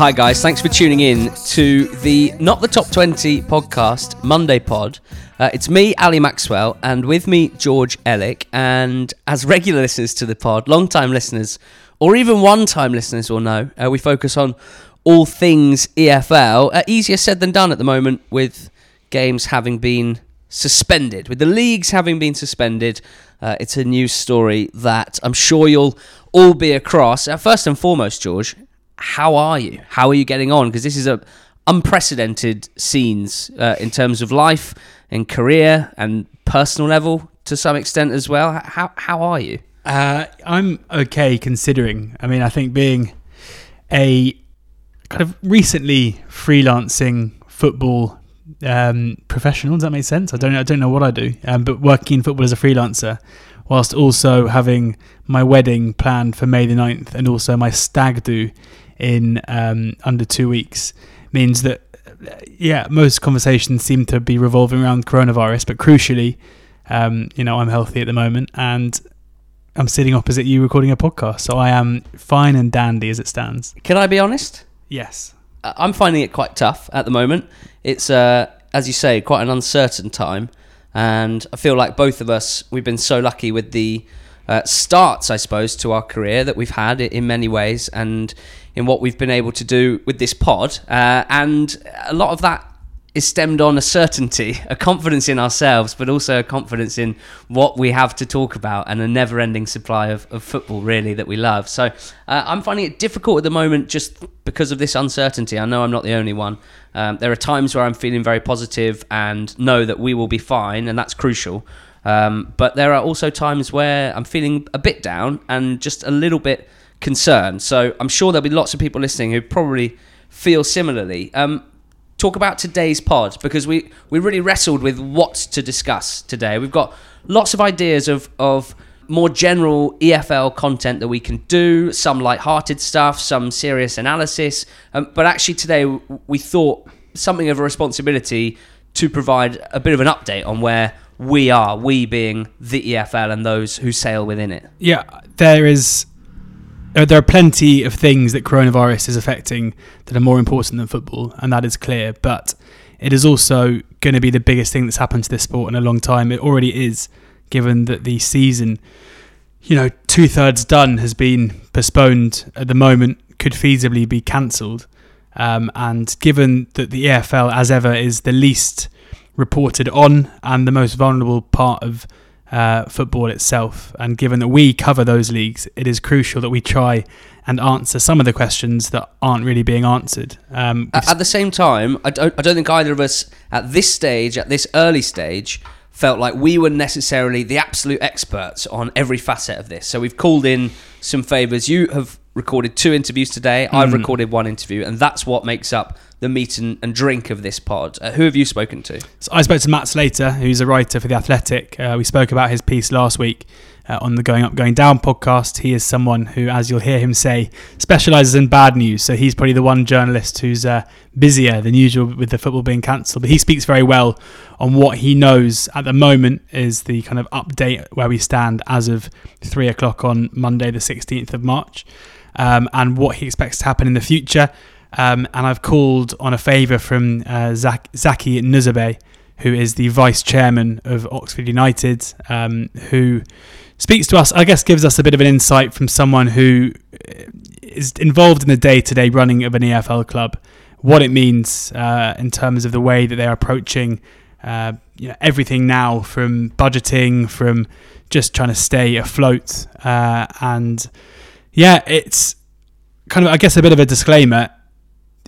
Hi, guys. Thanks for tuning in to the Not the Top 20 podcast, Monday pod. Uh, it's me, Ali Maxwell, and with me, George Elek. And as regular listeners to the pod, long time listeners, or even one time listeners will know, uh, we focus on all things EFL. Uh, easier said than done at the moment with games having been suspended, with the leagues having been suspended. Uh, it's a news story that I'm sure you'll all be across. Uh, first and foremost, George, how are you? How are you getting on? Because this is a unprecedented scenes uh, in terms of life and career and personal level to some extent as well. How how are you? Uh, I'm okay considering. I mean, I think being a kind of recently freelancing football um, professional, does that make sense? I don't I don't know what I do, um, but working in football as a freelancer, whilst also having my wedding planned for May the 9th and also my stag do in um, under two weeks means that yeah, most conversations seem to be revolving around coronavirus, but crucially, um, you know, I'm healthy at the moment and I'm sitting opposite you recording a podcast, so I am fine and dandy as it stands. Can I be honest? Yes. I'm finding it quite tough at the moment. It's, uh, as you say, quite an uncertain time, and I feel like both of us we've been so lucky with the uh, starts, I suppose, to our career that we've had in many ways, and in what we've been able to do with this pod. Uh, and a lot of that is stemmed on a certainty, a confidence in ourselves, but also a confidence in what we have to talk about and a never ending supply of, of football, really, that we love. So uh, I'm finding it difficult at the moment just because of this uncertainty. I know I'm not the only one. Um, there are times where I'm feeling very positive and know that we will be fine, and that's crucial. Um, but there are also times where I'm feeling a bit down and just a little bit concerned. So I'm sure there'll be lots of people listening who probably feel similarly. Um, talk about today's pod because we, we really wrestled with what to discuss today. We've got lots of ideas of, of more general EFL content that we can do, some light-hearted stuff, some serious analysis. Um, but actually today we thought something of a responsibility to provide a bit of an update on where we are, we being the EFL and those who sail within it. Yeah, there is there are plenty of things that coronavirus is affecting that are more important than football, and that is clear. But it is also going to be the biggest thing that's happened to this sport in a long time. It already is, given that the season, you know, two thirds done, has been postponed at the moment, could feasibly be cancelled. Um, and given that the EFL, as ever, is the least reported on and the most vulnerable part of uh, football itself. And given that we cover those leagues, it is crucial that we try and answer some of the questions that aren't really being answered. Um, at, at, the same time, I don't, I don't think either of us at this stage, at this early stage, felt like we were necessarily the absolute experts on every facet of this. So we've called in some favours. You have recorded two interviews today. Mm. I've recorded one interview, and that's what makes up the meat and, and drink of this pod. Uh, who have you spoken to? So I spoke to Matt Slater, who's a writer for The Athletic. Uh, we spoke about his piece last week uh, on the Going Up, Going Down podcast. He is someone who, as you'll hear him say, specialises in bad news. So he's probably the one journalist who's uh, busier than usual with the football being cancelled. But he speaks very well on what he knows at the moment is the kind of update where we stand as of three o'clock on Monday, the 16th of March, um, and what he expects to happen in the future. Um, and I've called on a favour from uh, Zach, Zaki Nuseibeh, who is the vice chairman of Oxford United, um, who speaks to us, I guess, gives us a bit of an insight from someone who uh, involved in the day to day running of an EFL club, what it means uh, in terms of the way that they're approaching uh, you know, everything now from budgeting, from just trying to stay afloat. Uh, and yeah, it's kind of, I guess, a bit of a disclaimer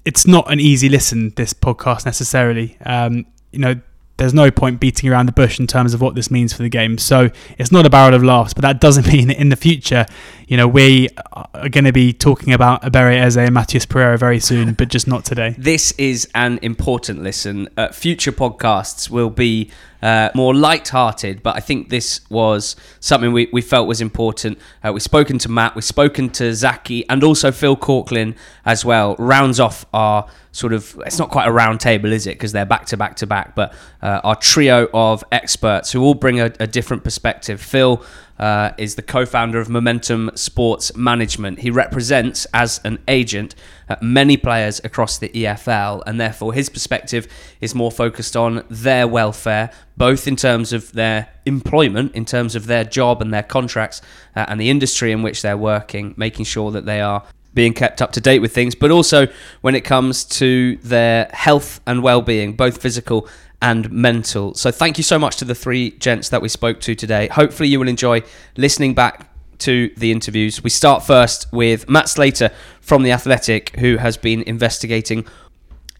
it's not an easy listen this podcast necessarily. Um, you know, there's no point beating around the bush in terms of what this means for the game. So it's not a barrel of laughs, but that doesn't mean that in the future, you know, we are going to be talking about Eberechi Eze and Matheus Pereira very soon, but just not today. This is an important listen. Uh, future podcasts will be uh, more light-hearted, but I think this was something we, we felt was important. Uh, we've spoken to Matt, we've spoken to Zaki, and also Phil Korklin as well. Rounds off our sort of it's not quite a round table, is it? Because they're back to back to back, but uh, our trio of experts who all bring a, a different perspective. Phil uh, is the co-founder of Momentum Sports Management. He represents as an agent uh, many players across the EFL, and therefore his perspective is more focused on their welfare, both in terms of their employment, in terms of their job and their contracts, uh, and the industry in which they're working, making sure that they are being kept up to date with things, but also when it comes to their health and well-being, both physical and mental. So thank you so much to the three gents that we spoke to today. Hopefully you will enjoy listening back to the interviews. We start first with Matt Slater from The Athletic, who has been investigating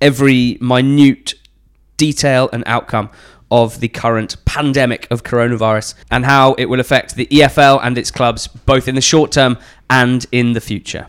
every minute detail and outcome of the current pandemic of coronavirus and how it will affect the EFL and its clubs both in the short term and in the future.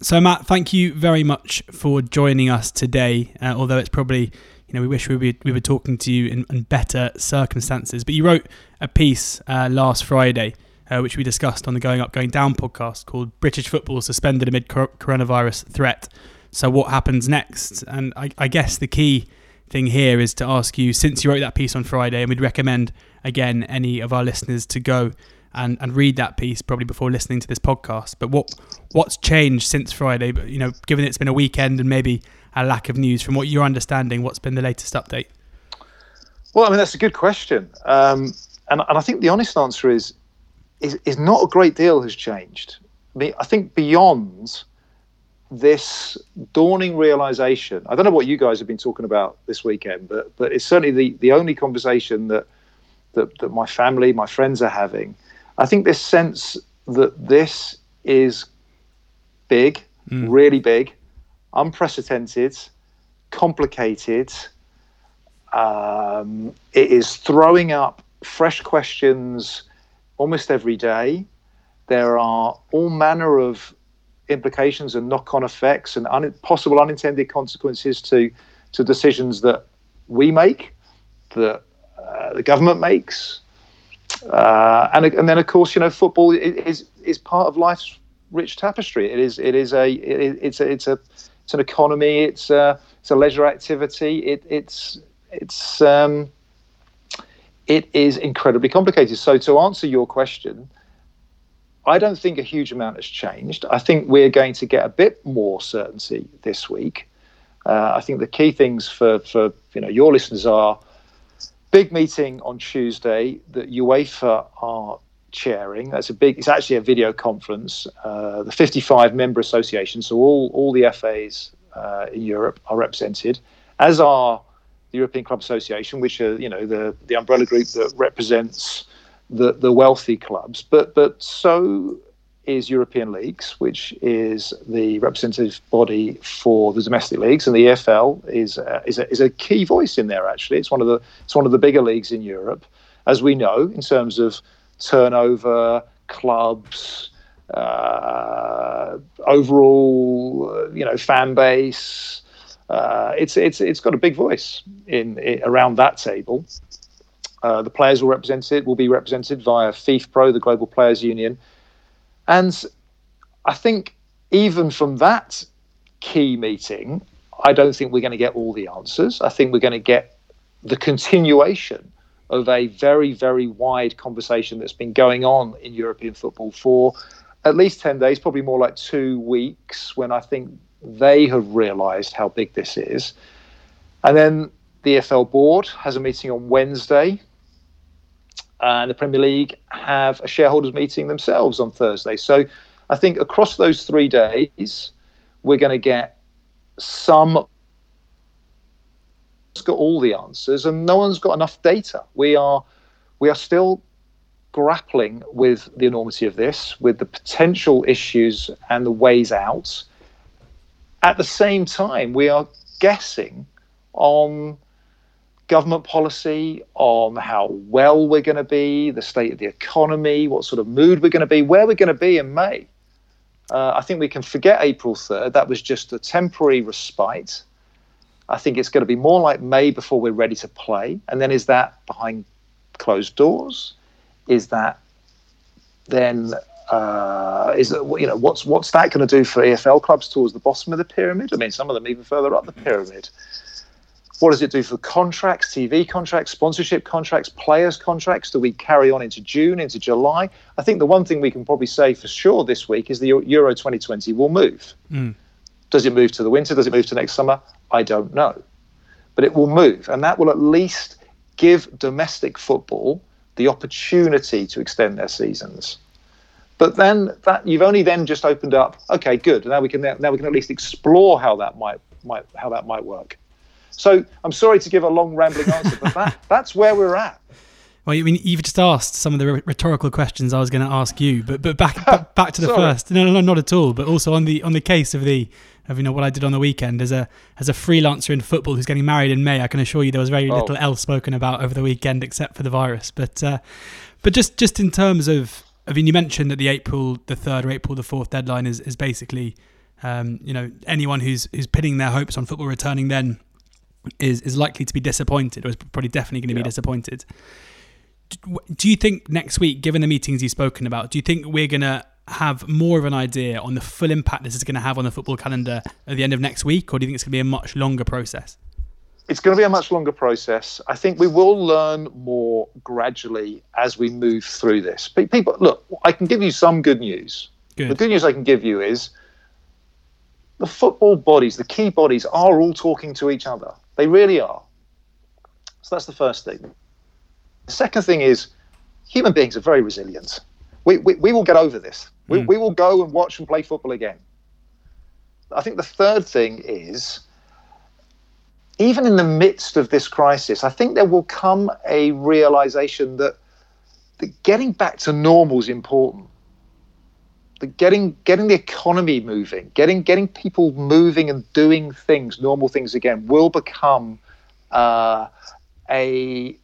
So, Matt, thank you very much for joining us today. Uh, although it's probably, you know, we wish we were, we were talking to you in, in better circumstances. But you wrote a piece uh, last Friday, uh, which we discussed on the Going Up, Going Down podcast called British Football Suspended Amid Coronavirus Threat. So, what happens next? And I, I guess the key thing here is to ask you since you wrote that piece on Friday, and we'd recommend, again, any of our listeners to go and, and read that piece probably before listening to this podcast. But what what's changed since Friday? But you know, given it's been a weekend and maybe a lack of news, from what you're understanding, what's been the latest update? Well, I mean that's a good question, um, and and I think the honest answer is, is is not a great deal has changed. I mean, I think beyond this dawning realization, I don't know what you guys have been talking about this weekend, but but it's certainly the the only conversation that that, that my family, my friends are having I think this sense that this is big, mm. really big, unprecedented, complicated. Um, it is throwing up fresh questions almost every day. There are all manner of implications and knock-on effects and un- possible unintended consequences to to decisions that we make, that uh, the government makes, uh, and and then of course you know football is is part of life's rich tapestry. It is it is a it, it's a it's a it's an economy. It's a it's a leisure activity. It it's it's um, it is incredibly complicated. So to answer your question, I don't think a huge amount has changed. I think we're going to get a bit more certainty this week. Uh, I think the key things for for you know your listeners are big meeting on Tuesday that UEFA are chairing. That's a big. It's actually a video conference. Uh, the 55 member associations, so all all the FAs uh, in Europe are represented, as are the European Club Association, which are you know the the umbrella group that represents the the wealthy clubs. But but so is European Leagues, which is the representative body for the domestic leagues, and the EFL is uh, is, a, is a key voice in there. Actually, it's one of the it's one of the bigger leagues in Europe, as we know in terms of turnover, clubs, uh, overall, uh, you know, fan base. Uh, it's it's it's got a big voice in, in around that table. Uh, the players will represented will be represented via FIFPro, the Global Players Union, and I think even from that key meeting, I don't think we're going to get all the answers. I think we're going to get the continuation of a very, very wide conversation that's been going on in European football for at least 10 days, probably more like two weeks, when I think they have realised how big this is. And then the EFL board has a meeting on Wednesday and the Premier League have a shareholders meeting themselves on Thursday. So I think across those three days, we're going to get some. Got all the answers, and no one's got enough data. We are, we are still grappling with the enormity of this, with the potential issues and the ways out. At the same time, we are guessing on government policy, on how well we're going to be, the state of the economy, what sort of mood we're going to be, where we're going to be in May. Uh, I think we can forget April 3rd. That was just a temporary respite. I think it's going to be more like May before we're ready to play. And then is that behind closed doors? Is that then uh, is that you know what's what's that going to do for EFL clubs towards the bottom of the pyramid? I mean, some of them even further up the pyramid. What does it do for contracts, TV contracts, sponsorship contracts, players contracts? Do we carry on into June, into July? I think the one thing we can probably say for sure this week is the Euro 2020 will move. Mm. Does it move to the winter? Does it move to next summer? I don't know. But it will move. And that will at least give domestic football the opportunity to extend their seasons. But then that you've only then just opened up. Okay, good. Now we can now we can at least explore how that might might how that might work. So I'm sorry to give a long rambling answer, but that, that's where we're at. Well, I mean, you've just asked some of the rhetorical questions I was going to ask you, but but back back to the first. No, no, no, not at all. But also on the on the case of the of you know what I did on the weekend as a as a freelancer in football who's getting married in May. I can assure you there was very oh. little else spoken about over the weekend except for the virus. But uh, but just just in terms of I mean, you mentioned that the April the third or April the fourth deadline is is basically um, you know anyone who's who's pinning their hopes on football returning then is is likely to be disappointed, or is probably definitely going to yeah. be disappointed. Do you think next week, given the meetings you've spoken about, do you think we're going to have more of an idea on the full impact this is going to have on the football calendar at the end of next week, or do you think it's going to be a much longer process? It's going to be a much longer process. I think we will learn more gradually as we move through this. People, look, I can give you some good news. Good. The good news I can give you is the football bodies, the key bodies, are all talking to each other. They really are. So that's the first thing. The second thing is human beings are very resilient. We, we, we will get over this. We, mm. we will go and watch and play football again. I think the third thing is even in the midst of this crisis, I think there will come a realization that, that getting back to normal is important. That getting getting the economy moving, getting getting people moving and doing things, normal things again, will become uh, a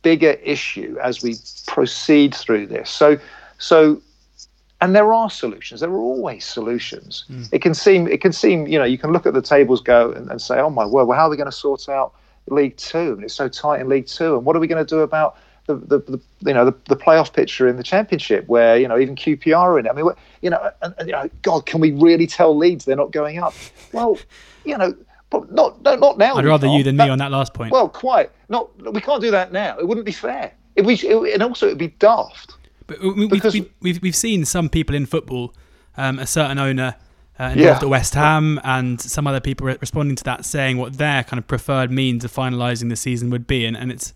bigger issue as we proceed through this. So, so, and there are solutions. There are always solutions. Mm. It can seem, it can seem, you know, you can look at the tables, go and, and say, oh my word, well, how are we going to sort out League Two? And it's so tight in League Two. And what are we going to do about the, the, the, you know the, the playoff picture in the championship where you know even QPR are in it. I mean, you know, and, and, you know, God, can we really tell Leeds they're not going up? Well, you know, but not no, not now. I'd rather you than that, me on that last point. Well, quite. Not we can't do that now. It wouldn't be fair. it, we it, and also it'd be daft. But we, because we've, we've, we've seen some people in football, um, a certain owner uh, involved yeah. at West Ham, and some other people responding to that, saying what their kind of preferred means of finalising the season would be, and, and it's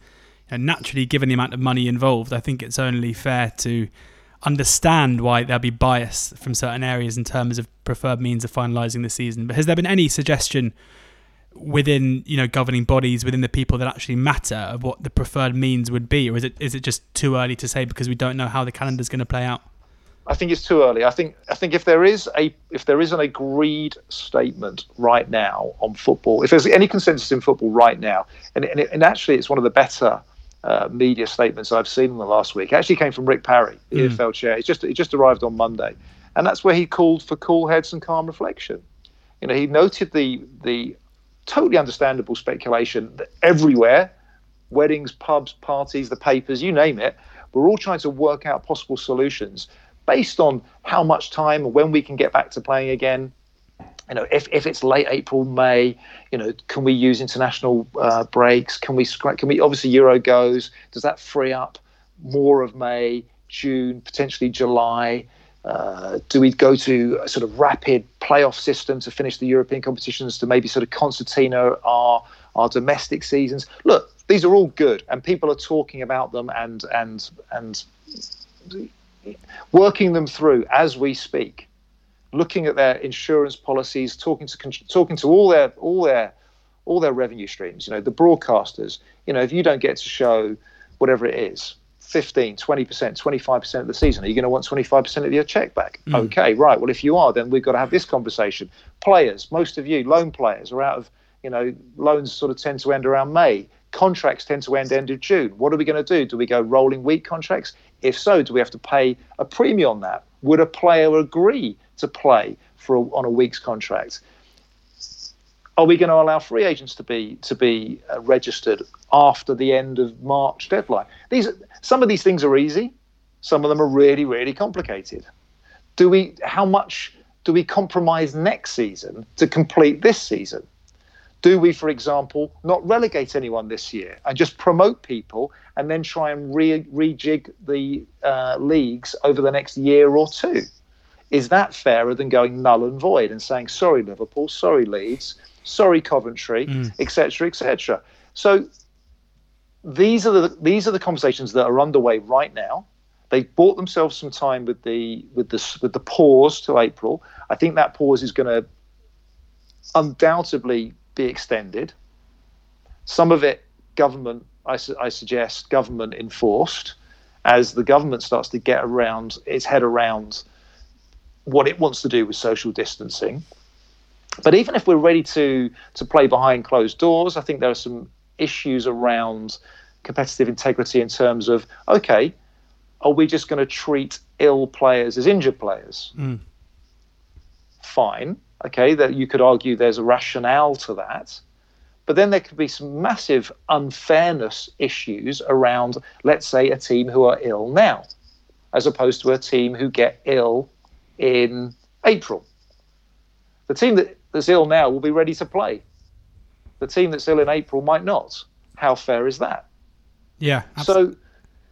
naturally, given the amount of money involved, I think it's only fair to understand why there'll be bias from certain areas in terms of preferred means of finalising the season. But has there been any suggestion within you know governing bodies, within the people that actually matter, of what the preferred means would be, or is it is it just too early to say because we don't know how the calendar is going to play out? I think it's too early. I think I think if there is a if there is an agreed statement right now on football, if there's any consensus in football right now, and and, it, and actually it's one of the better uh, media statements I've seen in the last week. It actually came from Rick Parry, the mm. EFL chair. It just it just arrived on Monday, and that's where he called for cool heads and calm reflection. You know, he noted the the totally understandable speculation that everywhere, weddings, pubs, parties, the papers, you name it, we're all trying to work out possible solutions based on how much time when we can get back to playing again, you know, if, if it's late April, May, you know, can we use international uh, breaks? Can we can we obviously Euro goes? Does that free up more of May, June, potentially July? Uh, do we go to a sort of rapid playoff system to finish the European competitions to maybe sort of concertina our our domestic seasons? Look, these are all good, and people are talking about them and and and working them through as we speak looking at their insurance policies, talking to talking to all their all their all their revenue streams. You know, the broadcasters. You know, if you don't get to show whatever it is, 15, 20%, 25% of the season, are you going to want 25% of your check back? Mm. Okay, right. Well, if you are, then we've got to have this conversation. Players, most of you, loan players, are out of, you know, loans sort of tend to end around May. Contracts tend to end end of June. What are we going to do? Do we go rolling week contracts? If so, do we have to pay a premium on that? Would a player agree to play for a, on a week's contract. Are we going to allow free agents to be to be uh, registered after the end of March deadline? These some of these things are easy, some of them are really really complicated. Do we how much do we compromise next season to complete this season? Do we, for example, not relegate anyone this year and just promote people and then try and re- rejig the uh, leagues over the next year or two? Is that fairer than going null and void and saying, sorry, Liverpool, sorry, Leeds, sorry, Coventry, mm. etc., etc.? So these are the these are the conversations that are underway right now. They've bought themselves some time with the with the with the pause till April. I think that pause is going to undoubtedly be extended. Some of it government, I, su- I suggest, government enforced, as the government starts to get around its head around what it wants to do with social distancing. But even if we're ready to to play behind closed doors, I think there are some issues around competitive integrity in terms of okay, are we just going to treat ill players as injured players? Mm. Fine, okay, that you could argue there's a rationale to that. But then there could be some massive unfairness issues around, let's say, a team who are ill now, as opposed to a team who get ill in April. The team that, that's ill now will be ready to play. The team that's ill in April might not. How fair is that? Yeah. So,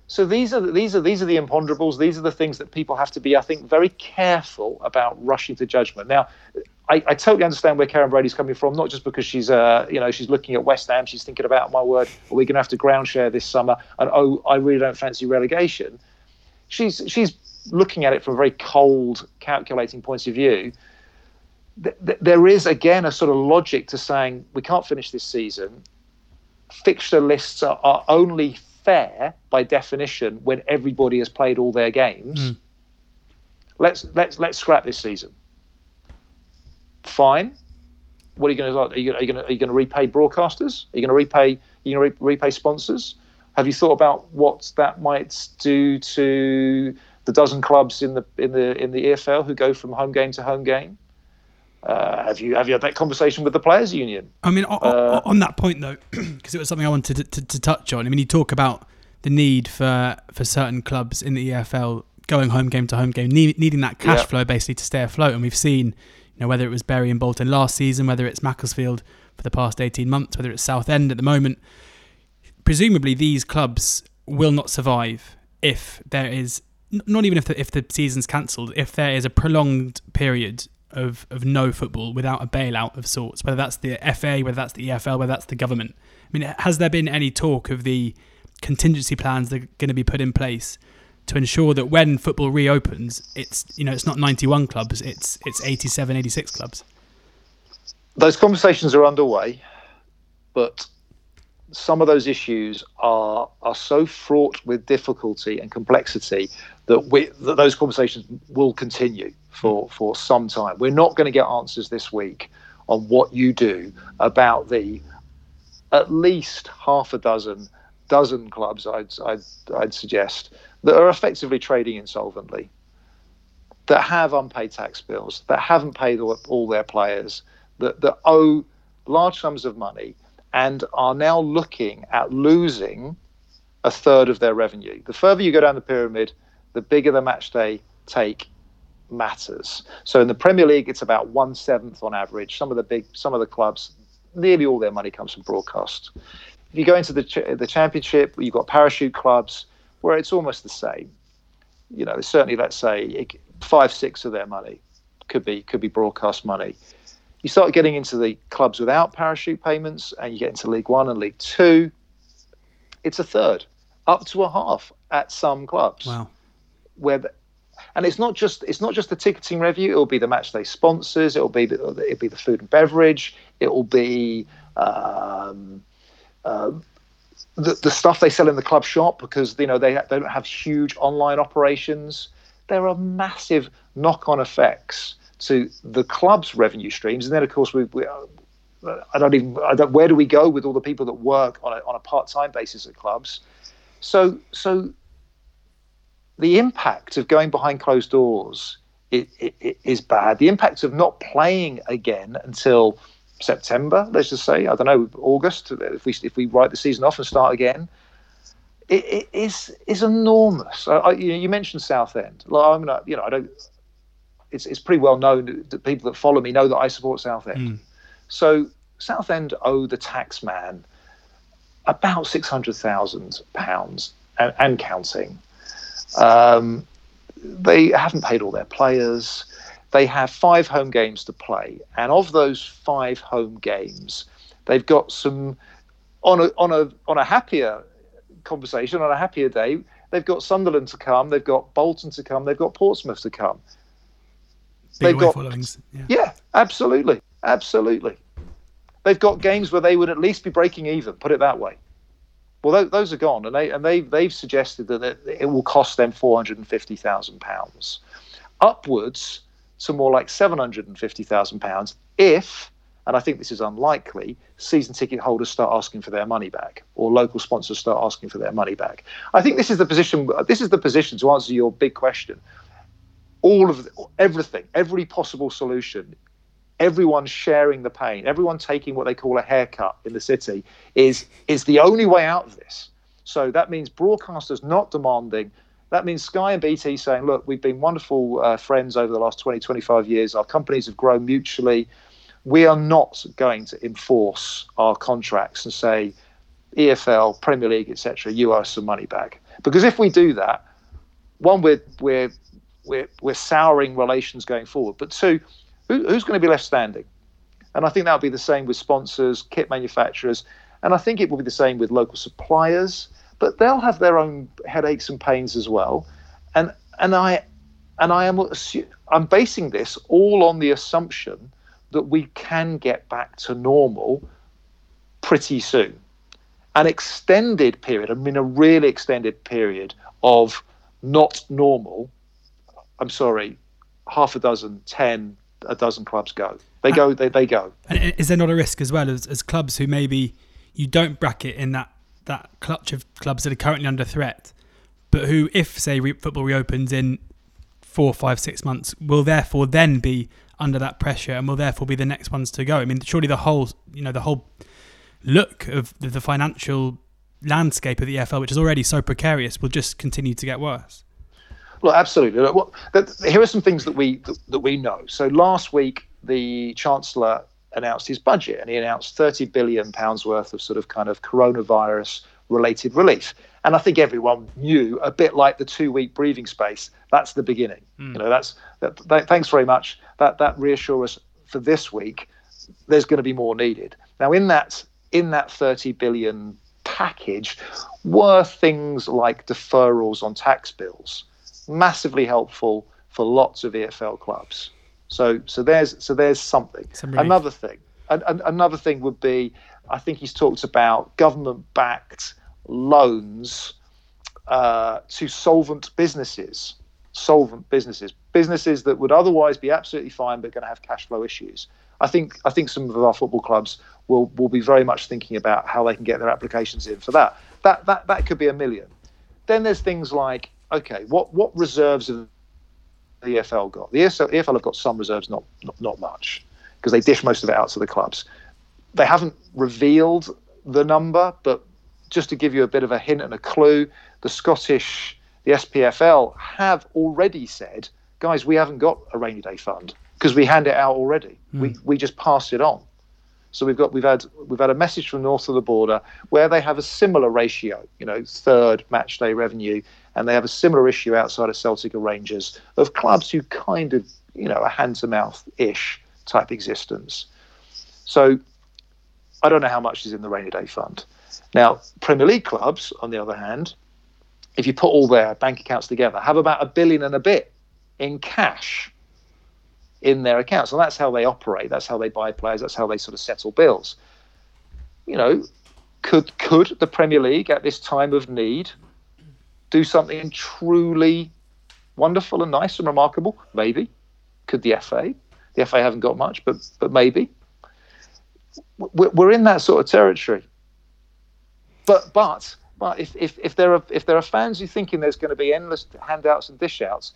so these are the, these are these are the imponderables. These are the things that people have to be, I think, very careful about rushing to judgment. Now, I, I totally understand where Karren Brady's coming from. Not just because she's, uh, you know, she's looking at West Ham. She's thinking about my word. Are we going to have to ground share this summer? And oh, I really don't fancy relegation. She's she's looking at it from a very cold, calculating point of view. Th- th- there is again a sort of logic to saying we can't finish this season. Fixture lists are, are only fair by definition when everybody has played all their games. Hmm. Let's let's let's scrap this season. Fine. What are you going to do? Are you, are you going to are you going to repay broadcasters? Are you going to repay? Are you going to re- repay sponsors? Have you thought about what that might do to the dozen clubs in the in the in the EFL who go from home game to home game? Uh, have you have you had that conversation with the players' union? I mean, o- o- on that point though, because it was something I wanted to, to, to touch on. I mean, you talk about the need for for certain clubs in the EFL going home game to home game, need, needing that cash Yeah. flow basically to stay afloat. And we've seen, you know, whether it was Bury and Bolton last season, whether it's Macclesfield for the past eighteen months, whether it's Southend at the moment. Presumably, these clubs will not survive if there is not even if the, if the season's cancelled. If there is a prolonged period of, of no football without a bailout of sorts, whether that's the FA, whether that's the EFL, whether that's the government. I mean, has there been any talk of the contingency plans that are going to be put in place to ensure that when football reopens, it's you know it's not 91 clubs, it's it's 87, 86 clubs. those conversations are underway, but some of those issues are are so fraught with difficulty and complexity that we that those conversations will continue for for some time. We're not going to get answers this week on what you do about the at least half a dozen dozen clubs I'd I'd, I'd suggest that are effectively trading insolvently that have unpaid tax bills, that haven't paid all, all their players, that, that owe large sums of money and are now looking at losing a third of their revenue. The further you go down the pyramid, the bigger the match day take matters. So in the Premier League, it's about one seventh on average. Some of the big, some of the clubs, nearly all their money comes from broadcast. If you go into the ch- the Championship, you've got parachute clubs where it's almost the same. You know, certainly, let's say five, six of their money could be could be broadcast money. You start getting into the clubs without parachute payments, and you get into League One and League Two. It's a third, up to a half at some clubs Wow. where the, and it's not just it's not just the ticketing revenue it'll be the match day sponsors it'll be the, it'll be the food and beverage it'll be um, uh, the, the stuff they sell in the club shop because you know they, they don't have huge online operations. There are massive knock-on effects to the club's revenue streams. And then of course we, we I don't even I don't, where do we go with all the people that work on a, on a part-time basis at clubs? So so the impact of going behind closed doors is bad. The impact of not playing again until September, let's just say, I don't know, August, if we if we write the season off and start again, it, it is is enormous. I, I, you, know, you mentioned Southend. Like, I'm not, you know, I don't. It's it's pretty well known that people that follow me know that I support Southend. Hmm. So Southend owe the taxman about six hundred thousand pounds and counting. Um, they haven't paid all their players. They have five home games to play, and of those five home games, they've got some on a on a on a happier conversation on a happier day. They've got Sunderland to come. They've got Bolton to come. They've got Portsmouth to come. Big they've got followings. Yeah. yeah, absolutely, absolutely. They've got games where they would at least be breaking even. Put it that way. Well, those are gone, and they and they they've suggested that it, it will cost them four hundred and fifty thousand pounds, upwards to more like seven hundred and fifty thousand pounds if, and I think this is unlikely, season ticket holders start asking for their money back, or local sponsors start asking for their money back. I think this is the position. This is the position to answer your big question. All of everything, every possible solution everyone sharing the pain, everyone taking what they call a haircut in the city is is the only way out of this. So that means broadcasters not demanding. That means Sky and BT saying, look, we've been wonderful uh, friends over the last 20, 25 years. Our companies have grown mutually. We are not going to enforce our contracts and say, EFL, Premier League, etc., you owe us some money back. Because if we do that, one, we're, we're, we're, we're souring relations going forward. But two, who, who's going to be left standing? And I think that'll be the same with sponsors, kit manufacturers, and I think it will be the same with local suppliers. But they'll have their own headaches and pains as well. And and I and I am I'm basing this all on the assumption that we can get back to normal pretty soon. An extended period, I mean a really extended period of not normal. I'm sorry, half a dozen, ten, a dozen clubs go. They go. They, they go. And is there not a risk as well as, as clubs who maybe you don't bracket in that that clutch of clubs that are currently under threat, but who, if say re- football reopens in four, five, six months, will therefore then be under that pressure and will therefore be the next ones to go. I mean, surely the whole you know the whole look of the, the financial landscape of the EFL, which is already so precarious, will just continue to get worse. Well, absolutely. Well, here are some things that we that, that we know. So last week, the chancellor announced his budget, and he announced 30 billion pounds worth of sort of kind of coronavirus related relief. And I think everyone knew, a bit like the two-week breathing space, that's the beginning. Mm. You know, that's that, that, Thanks very much. That that reassures us for this week. There's going to be more needed. Now, in that in that 30 billion package, were things like deferrals on tax bills massively helpful for lots of EFL clubs. So so there's so there's something. Another thing, another thing would be, I think he's talked about government-backed loans uh, to solvent businesses, solvent businesses, businesses that would otherwise be absolutely fine but going to have cash flow issues. I think I think some of our football clubs will will be very much thinking about how they can get their applications in for that. That that that could be a million. Then there's things like okay, what what reserves have the EFL got? The EFL, EFL have got some reserves, not not, not much, because they dish most of it out to the clubs. They haven't revealed the number, but just to give you a bit of a hint and a clue, the Scottish, the SPFL have already said, guys, we haven't got a rainy day fund because we hand it out already. Mm. We we just pass it on. So we've got we've had we've had a message from north of the border where they have a similar ratio, you know, third match day revenue, and they have a similar issue outside of Celtic and Rangers of clubs who kind of you know a hand to mouth ish type existence. So I don't know how much is in the rainy day fund. Now Premier League clubs, on the other hand, if you put all their bank accounts together, have about a billion and a bit in cash in their accounts. And that's how they operate. That's how they buy players. That's how they sort of settle bills. You know, could could the Premier League at this time of need do something truly wonderful and nice and remarkable? Maybe. Could the FA? The FA haven't got much, but but maybe. We're in that sort of territory. But but but if, if, if there are if there are fans who thinking there's going to be endless handouts and dish outs,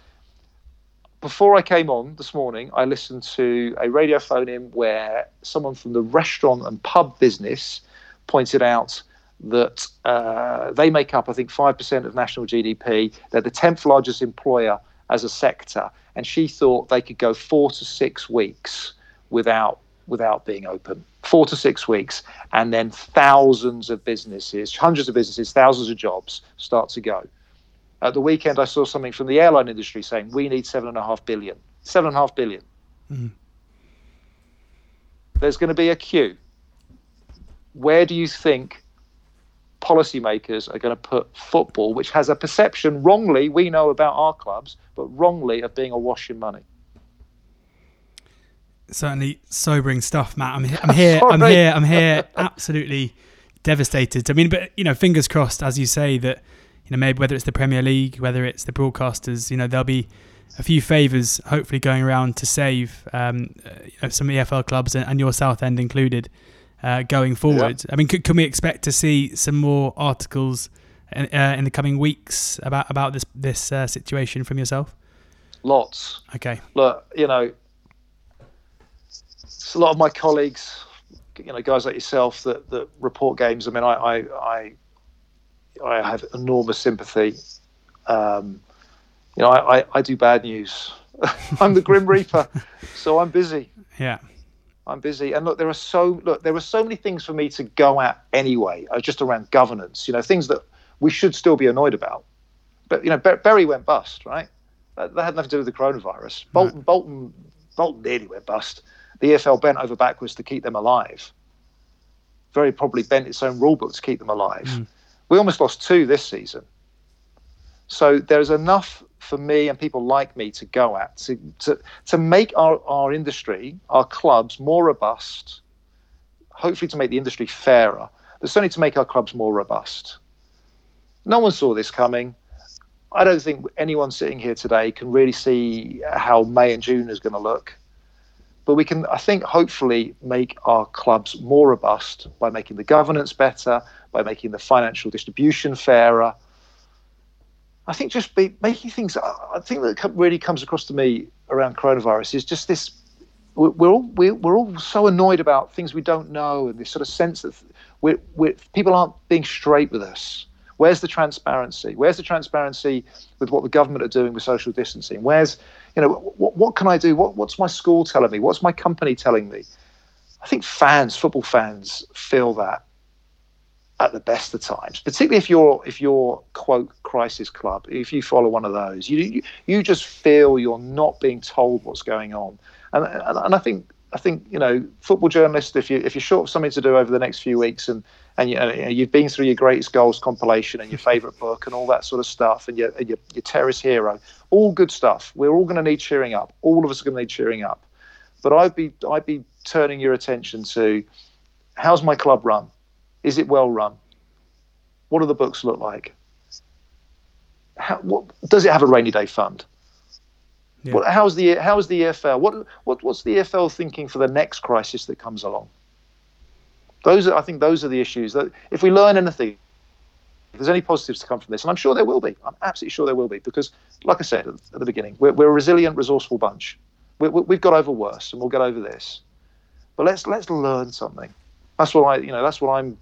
before I came on this morning, I listened to a radio phone in where someone from the restaurant and pub business pointed out that uh, they make up, I think, 5% of national GDP. They're the 10th largest employer as a sector. And she thought they could go four to six weeks without without being open, four to six weeks, and then thousands of businesses, hundreds of businesses, thousands of jobs start to go. At the weekend, I saw something from the airline industry saying we need seven and a half billion. Seven and a half billion. Mm. There's going to be a queue. Where do you think policymakers are going to put football, which has a perception wrongly, we know about our clubs, but wrongly of being a wash in money? Certainly sobering stuff, Matt. I'm, he- I'm here. I'm here. I'm here. Absolutely devastated. I mean, but you know, fingers crossed, as you say, that you know maybe whether it's the Premier League, whether it's the broadcasters, you know, there'll be a few favours hopefully going around to save um, uh, you know, some EFL clubs and, and your Southend included uh, going forward. I mean, could, can we expect to see some more articles in, uh, in the coming weeks about about this this uh, situation from yourself? Lots. Okay. Look, you know, it's a lot of my colleagues, you know, guys like yourself that, that report games. I mean, I, I, I, I have enormous sympathy. Um, you know, I, I, I do bad news. I'm the Grim Reaper, so I'm busy. Yeah. I'm busy. And look, there are so look, there are so many things for me to go at anyway, uh, just around governance. You know, things that we should still be annoyed about. But you know, Ber- Bury went bust, right? That, that had nothing to do with the coronavirus. Bolton, Bolton, Bolton nearly went bust. The EFL bent over backwards to keep them alive. Very probably bent its own rule book to keep them alive. We almost lost two this season. So there's enough for me and people like me to go at to to, to make our, our industry, our clubs more robust, hopefully to make the industry fairer, but certainly to make our clubs more robust. No one saw this coming. I don't think anyone sitting here today can really see how May and June is going to look. But we can, I think, hopefully make our clubs more robust by making the governance better, by making the financial distribution fairer, I think just be making things. I think that really comes across to me around coronavirus is just this. We're all we're, we're all so annoyed about things we don't know, and this sort of sense that we're, we're people aren't being straight with us. Where's the transparency? Where's the transparency with what the government are doing with social distancing? Where's you know what what can I do? What what's my school telling me? What's my company telling me? I think fans, football fans, feel that at the best of times, particularly if you're if you're quote crisis club, if you follow one of those, you you, you just feel you're not being told what's going on, and, and and I think I think you know football journalists, if you if you're short of something to do over the next few weeks, and and you, know, you've been through your greatest goals compilation and your favourite book and all that sort of stuff, and your and your, your terrorist hero, all good stuff. We're all going to need cheering up. All of us are going to need cheering up, but I'd be I'd be turning your attention to how's my club run is it well run? What do the books look like? How, what, does it have a rainy day fund? Yeah. What, how's the how's the EFL? What, what what's the EFL thinking for the next crisis that comes along? Those are, I think those are the issues that if we learn anything, if there's any positives to come from this, and I'm sure there will be. I'm absolutely sure there will be because, like I said at the beginning, we're, we're a resilient, resourceful bunch. We, we, we've got over worse, and we'll get over this. But let's let's learn something. That's what I you know that's what I'm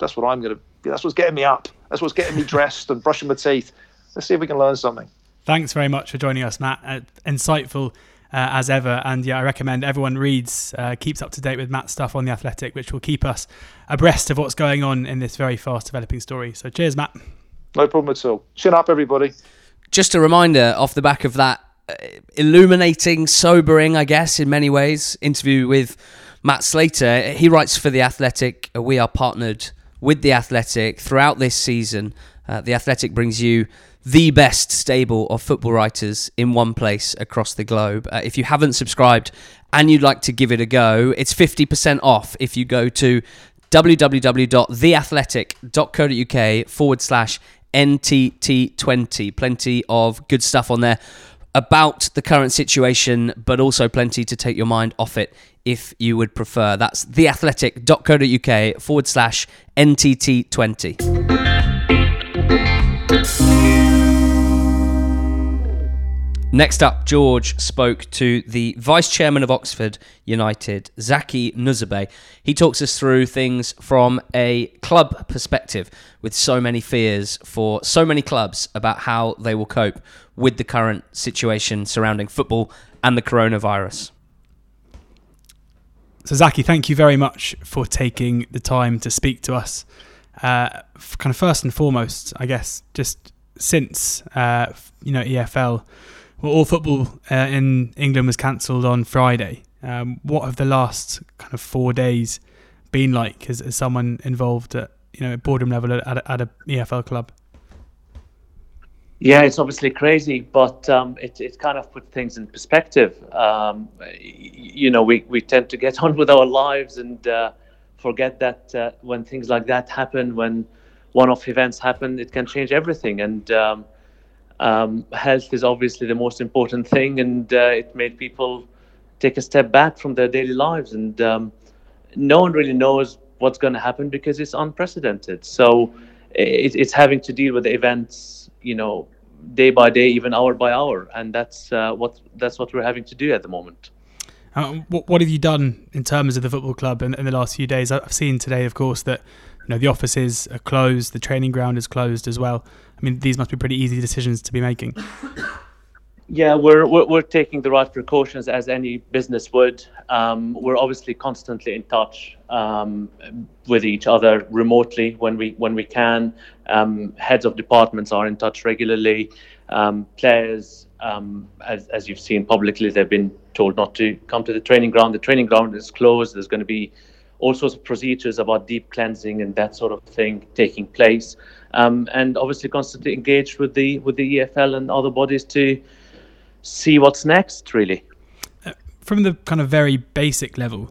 that's what I'm going to. That's what's getting me up. That's what's getting me dressed and brushing my teeth. Let's see if we can learn something. Thanks very much for joining us, Matt. Uh, insightful uh, as ever. And yeah, I recommend everyone reads, uh, keeps up to date with Matt's stuff on The Athletic, which will keep us abreast of what's going on in this very fast developing story. So cheers, Matt. No problem at all. Chin up, everybody. Just a reminder off the back of that uh, illuminating, sobering, I guess, in many ways, interview with Matt Slater. He writes for The Athletic. Uh, We are partnered with The Athletic throughout this season. Uh, the Athletic brings you the best stable of football writers in one place across the globe. Uh, if you haven't subscribed and you'd like to give it a go, it's 50% off if you go to www.theathletic.co.uk forward slash NTT20. Plenty of good stuff on there about the current situation, but also plenty to take your mind off it if you would prefer. That's theathletic.co.uk forward slash NTT20. Next up, George spoke to the vice chairman of Oxford United, Zaki Nuseibeh. He talks us through things from a club perspective, with so many fears for so many clubs about how they will cope with the current situation surrounding football and the coronavirus. So, Zaki, thank you very much for taking the time to speak to us. Uh, kind of first and foremost, I guess, just since uh, you know EFL, well, all football uh, in England was cancelled on Friday. Um, what have the last kind of four days been like as, as someone involved at you know at boredom level at, at, a EFL club? Yeah, it's obviously crazy, but um, it, it kind of puts things in perspective. Um, you know, we, we tend to get on with our lives and uh, forget that uh, when things like that happen, when one-off events happen, it can change everything. And um, um health is obviously the most important thing, and uh, it made people take a step back from their daily lives. And um, no one really knows what's going to happen because it's unprecedented. So it, it's having to deal with the events you know day by day, even hour by hour, and that's uh, what that's what we're having to do at the moment. Uh, what, what have you done in terms of the football club in, in the last few days? I've seen today, of course, that you know the offices are closed, the training ground is closed as well. I mean, these must be pretty easy decisions to be making. Yeah, we're, we're, we're taking the right precautions as any business would. Um, we're obviously constantly in touch um, with each other remotely when we when we can. Um, heads of departments are in touch regularly. Um, players, um, as, as you've seen publicly, they've been told not to come to the training ground. The training ground is closed. There's going to be all sorts of procedures about deep cleansing and that sort of thing taking place. Um, and obviously, constantly engaged with the with the EFL and other bodies to see what's next, really. Uh, from the kind of very basic level,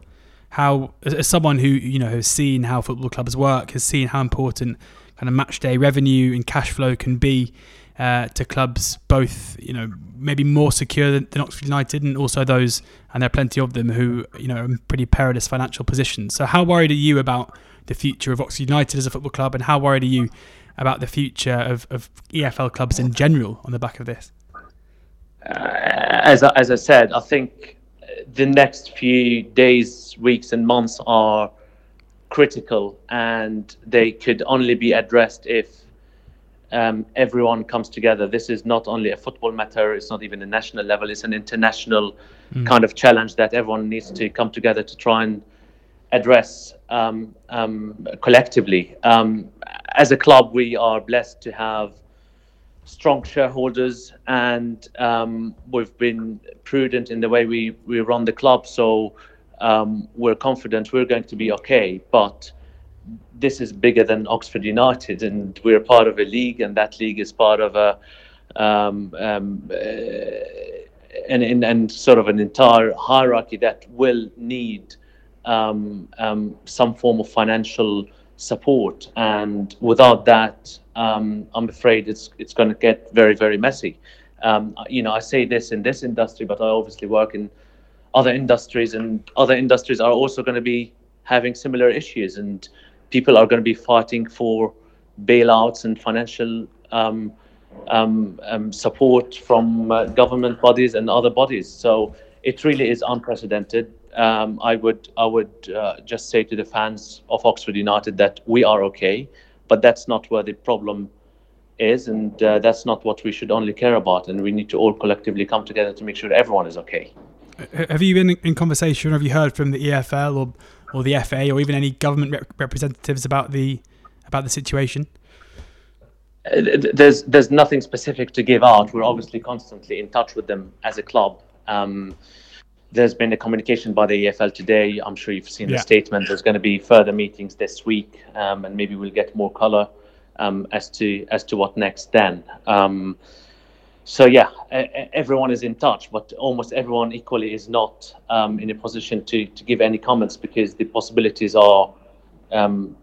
how as someone who you know has seen how football clubs work, has seen how important kind of match day revenue and cash flow can be uh, to clubs, both you know maybe more secure than, than, Oxford United, and also those, and there are plenty of them who you know are in pretty perilous financial positions. So, how worried are you about the future of Oxford United as a football club, and how worried are you about the future of, of EFL clubs in general on the back of this? uh, as I, as I said, I think the next few days, weeks, and months are critical, and they could only be addressed if um, everyone comes together. This is not only a football matter; it's not even a national level; it's an international mm. kind of challenge that everyone needs to come together to try and address um, um, collectively. Um, as a club, we are blessed to have strong shareholders and um, we've been prudent in the way we, we run the club. So um, we're confident we're going to be okay. But this is bigger than Oxford United, and we're part of a league, and that league is part of a um, um, uh, and, and, and sort of an entire hierarchy that will need um, um, some form of financial support. And without that, um, I'm afraid it's it's going to get very very messy. Um, you know, I say this in this industry, but I obviously work in other industries, and other industries are also going to be having similar issues, and people are going to be fighting for bailouts and financial um, um, um support from uh, government bodies and other bodies. So it really is unprecedented. Um, I would I would uh, just say to the fans of Oxford United that we are okay but that's not where the problem is, and uh, that's not what we should only care about. And we need to all collectively come together to make sure everyone is okay. Have you been in conversation? Have you heard from the EFL or or the FA or even any government rep- representatives about the about the situation? Uh, there's there's nothing specific to give out. We're obviously constantly in touch with them as a club. Um, there's been a communication by the EFL today. I'm sure you've seen yeah. the statement. There's going to be further meetings this week, um, and maybe we'll get more color um, as to as to what next then. Um, so yeah, everyone is in touch, but almost everyone equally is not um, in a position to to give any comments because the possibilities are um,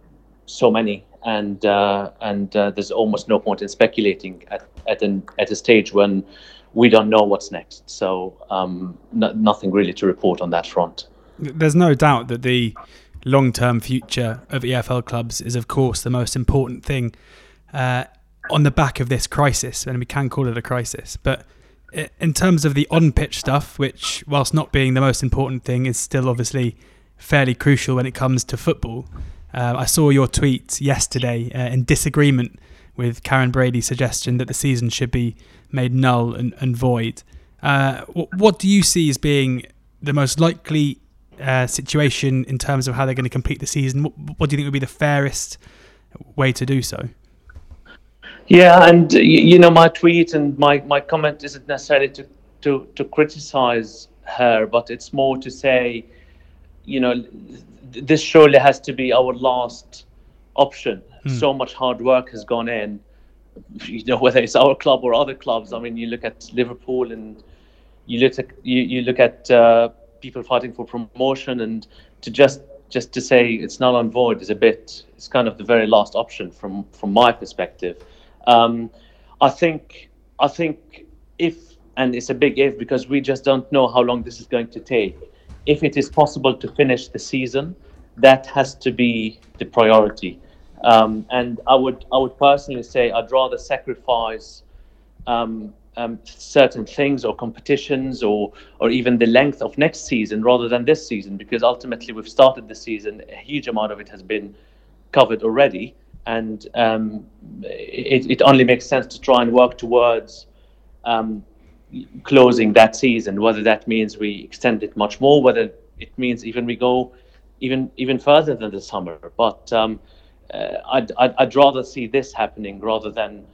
so many, and uh, and uh, there's almost no point in speculating at at an at a stage when we don't know what's next. So um, nothing really to report on that front. There's no doubt that the long-term future of EFL clubs is, of course, the most important thing uh, on the back of this crisis, and we can call it a crisis. But in terms of the on-pitch stuff, which, whilst not being the most important thing, is still obviously fairly crucial when it comes to football. Uh, I saw your tweet yesterday uh, in disagreement with Karren Brady's suggestion that the season should be made null and, and void. Uh, what, what do you see as being the most likely uh, situation in terms of how they're going to complete the season? What, what do you think would be the fairest way to do so? Yeah, and you know, my tweet and my, my comment isn't necessarily to, to, to criticize her, but it's more to say, you know, this surely has to be our last option. Hmm. So much hard work has gone in, you know, whether it's our club or other clubs. I mean, you look at Liverpool and you look at you, you look at uh, people fighting for promotion, and to just just to say it's null and void is a bit. It's kind of the very last option from from my perspective. Um, I think I think if and it's a big if because we just don't know how long this is going to take. If it is possible to finish the season, that has to be the priority. Um, and I would I would personally say I'd rather sacrifice um, um, certain things or competitions or or even the length of next season rather than this season because ultimately we've started the season a huge amount of it has been covered already. And um, it, it only makes sense to try and work towards um, closing that season. Whether that means we extend it much more whether it means even we go even even further than the summer. But um, uh, I'd, I'd, I'd rather see this happening rather than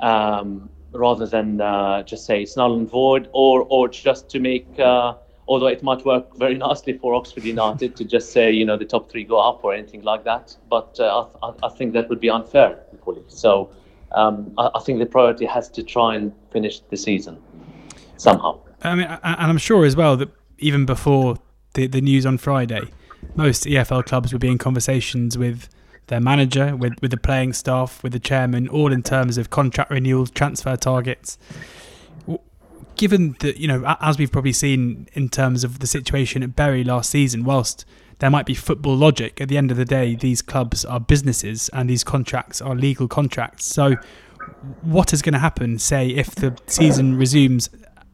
um, rather than uh, just say it's null and void, or or just to make. Uh, although it might work very nicely for Oxford United to just say you know the top three go up or anything like that, but uh, I, I, think that would be unfair equally. So um, I, I, think the priority has to try and finish the season somehow. I mean, and I'm sure as well that even before the the news on Friday, most EFL clubs would be in conversations with their manager, with, with the playing staff, with the chairman, all in terms of contract renewals, transfer targets. Given that, you know, as we've probably seen in terms of the situation at Bury last season, whilst there might be football logic, at the end of the day, these clubs are businesses and these contracts are legal contracts. So, what is going to happen, say, if the season resumes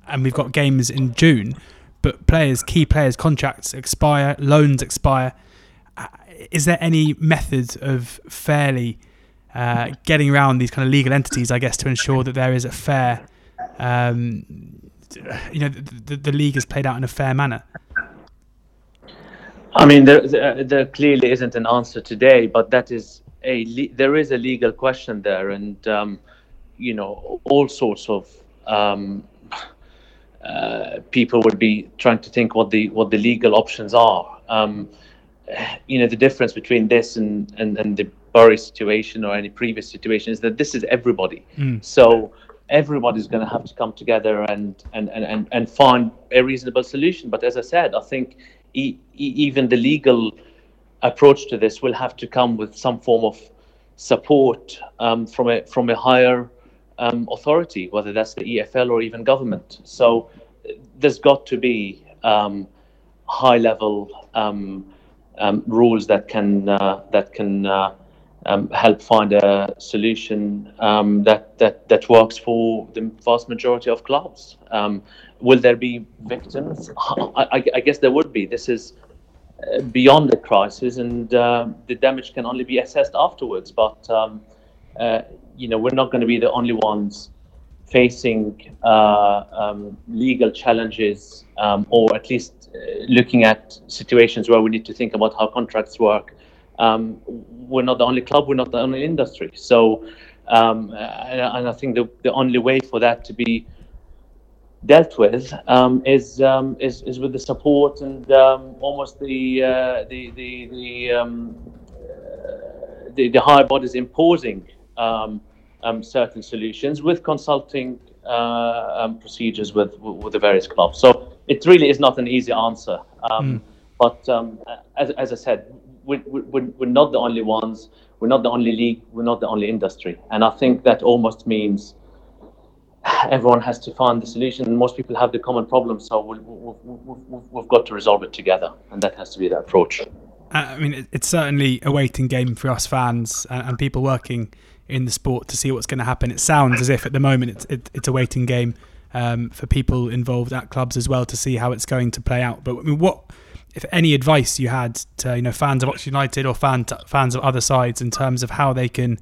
and we've got games in June, but players, key players' contracts expire, loans expire? Is there any method of fairly uh, getting around these kind of legal entities, I guess, to ensure that there is a fair, um, you know, the, the, league is played out in a fair manner? I mean, there, there, there, clearly isn't an answer today, but that is a there is a legal question there, and um, you know, all sorts of um, uh, people would be trying to think what the what the legal options are. Um, you know the difference between this and and, and the Bury situation or any previous situation is that this is everybody. Mm. So everybody's going to have to come together and, and, and, and, find a reasonable solution. But as I said, I think e- even the legal approach to this will have to come with some form of support um, from a from a higher um, authority, whether that's the EFL or even government. So there's got to be um, high level um, um, rules that can uh, that can uh, um, help find a solution um, that, that that works for the vast majority of clubs. Um, will there be victims? I, I, I, guess there would be. This is uh, beyond the crisis, and uh, the damage can only be assessed afterwards. But um, uh, you know, we're not going to be the only ones facing uh, um, legal challenges, or at least looking at situations where we need to think about how contracts work. Um, we're not the only club, we're not the only industry. So, um, and, and, I think the, the only way for that to be dealt with um, is, um, is is with the support and um, almost the uh, the the the, um, uh, the, the higher bodies imposing certain solutions with consulting uh, procedures with with the various clubs. So it really is not an easy answer. Um, mm. But um, as, as I said, we, we, we're not the only ones. We're not the only league. We're not the only industry. And I think that almost means everyone has to find the solution. And most people have the common problem, so we, have got to resolve it together. And that has to be the approach. I mean, it's certainly a waiting game for us fans and, and people working in the sport to see what's going to happen. It sounds as if at the moment it's, it, it's a waiting game um, for people involved at clubs as well to see how it's going to play out. But I mean, what, if any, advice you had to you know fans of Oxford United or fan fans of other sides in terms of how they can,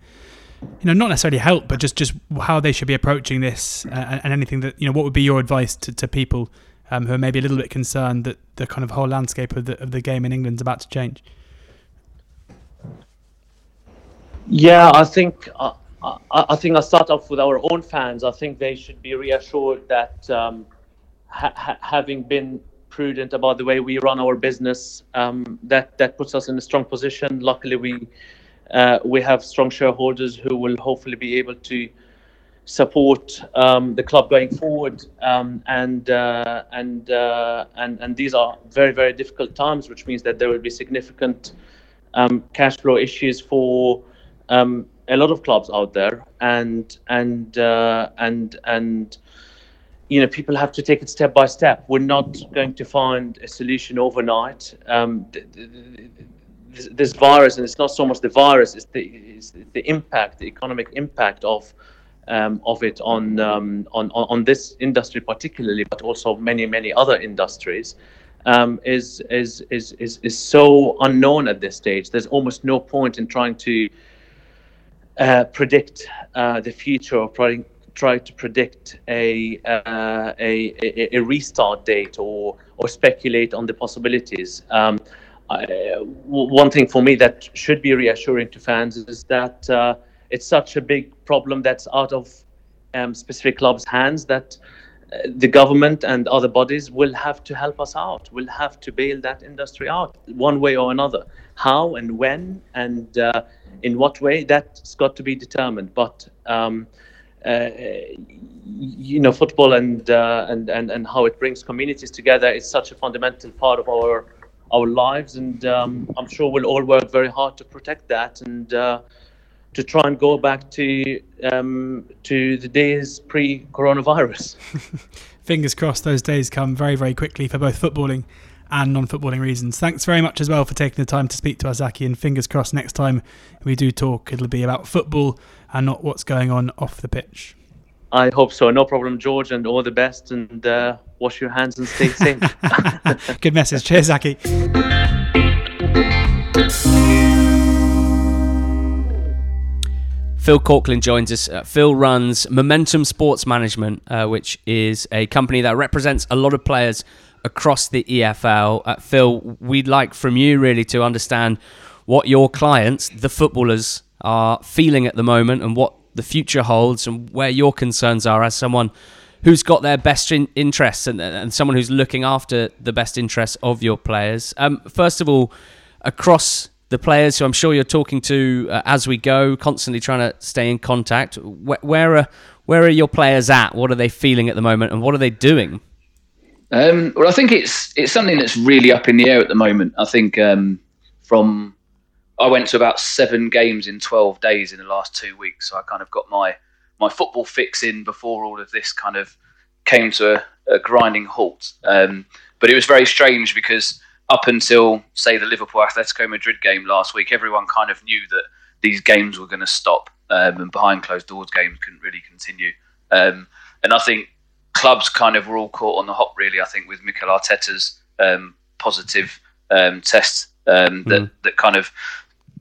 you know, not necessarily help, but just just how they should be approaching this uh, and anything that you know, what would be your advice to, to people um, who are maybe a little bit concerned that the kind of whole landscape of the of the game in England's about to change? Yeah, I think uh, I, I think I'll start off with our own fans. I think they should be reassured that um, ha- having been prudent about the way we run our business, um, that that puts us in a strong position. Luckily, we uh, we have strong shareholders who will hopefully be able to support um, the club going forward. Um, and uh, and uh, and and these are very very difficult times, which means that there will be significant um, cash flow issues for um, a lot of clubs out there, and and uh, and and you know people have to take it step by step. We're not going to find a solution overnight. Um, this, this, virus, and it's not so much the virus; it's the it's the impact, the economic impact of um, of it on, um, on on this industry particularly, but also many many other industries. Um, is, is is is is so unknown at this stage. There's almost no point in trying to uh, predict uh, the future or try, try to predict a, uh, a, a, restart date or, or speculate on the possibilities. Um, I, one thing for me that should be reassuring to fans is that uh, it's such a big problem that's out of um, specific clubs' hands that the government and other bodies will have to help us out, will have to bail that industry out one way or another. How and when and uh, in what way, that's got to be determined. But um, uh, you know, football and, uh, and and and how it brings communities together is such a fundamental part of our our lives, and um, I'm sure we'll all work very hard to protect that and uh, to try and go back to um, to the days pre-coronavirus. Fingers crossed, those days come very very quickly for both footballing and non-footballing reasons. Thanks very much as well for taking the time to speak to us, Zaki. And fingers crossed, next time we do talk, it'll be about football and not what's going on off the pitch. I hope so. No problem, George, and all the best. And uh, wash your hands and stay safe. Good message. Cheers, Zaki. Phil Korklin joins us. Uh, Phil runs Momentum Sports Management, uh, which is a company that represents a lot of players across the EFL. Uh, Phil, we'd like from you really to understand what your clients, the footballers, are feeling at the moment and what the future holds and where your concerns are as someone who's got their best in- interests and, and someone who's looking after the best interests of your players. Um, first of all, across the players who I'm sure you're talking to uh, as we go, constantly trying to stay in contact. Where, where, are where are your players at? What are they feeling at the moment, and what are they doing? Um, well, I think it's it's something that's really up in the air at the moment. I think um, from I went to about seven games in twelve days in the last two weeks, so I kind of got my my football fix in before all of this kind of came to a, a grinding halt. Um, but it was very strange because up until say the Liverpool Atletico Madrid game last week, everyone kind of knew that these games were going to stop, um, and behind closed doors games couldn't really continue. Um, and I think clubs kind of were all caught on the hop, really. I think with Mikel Arteta's um, positive um, test mm. that that kind of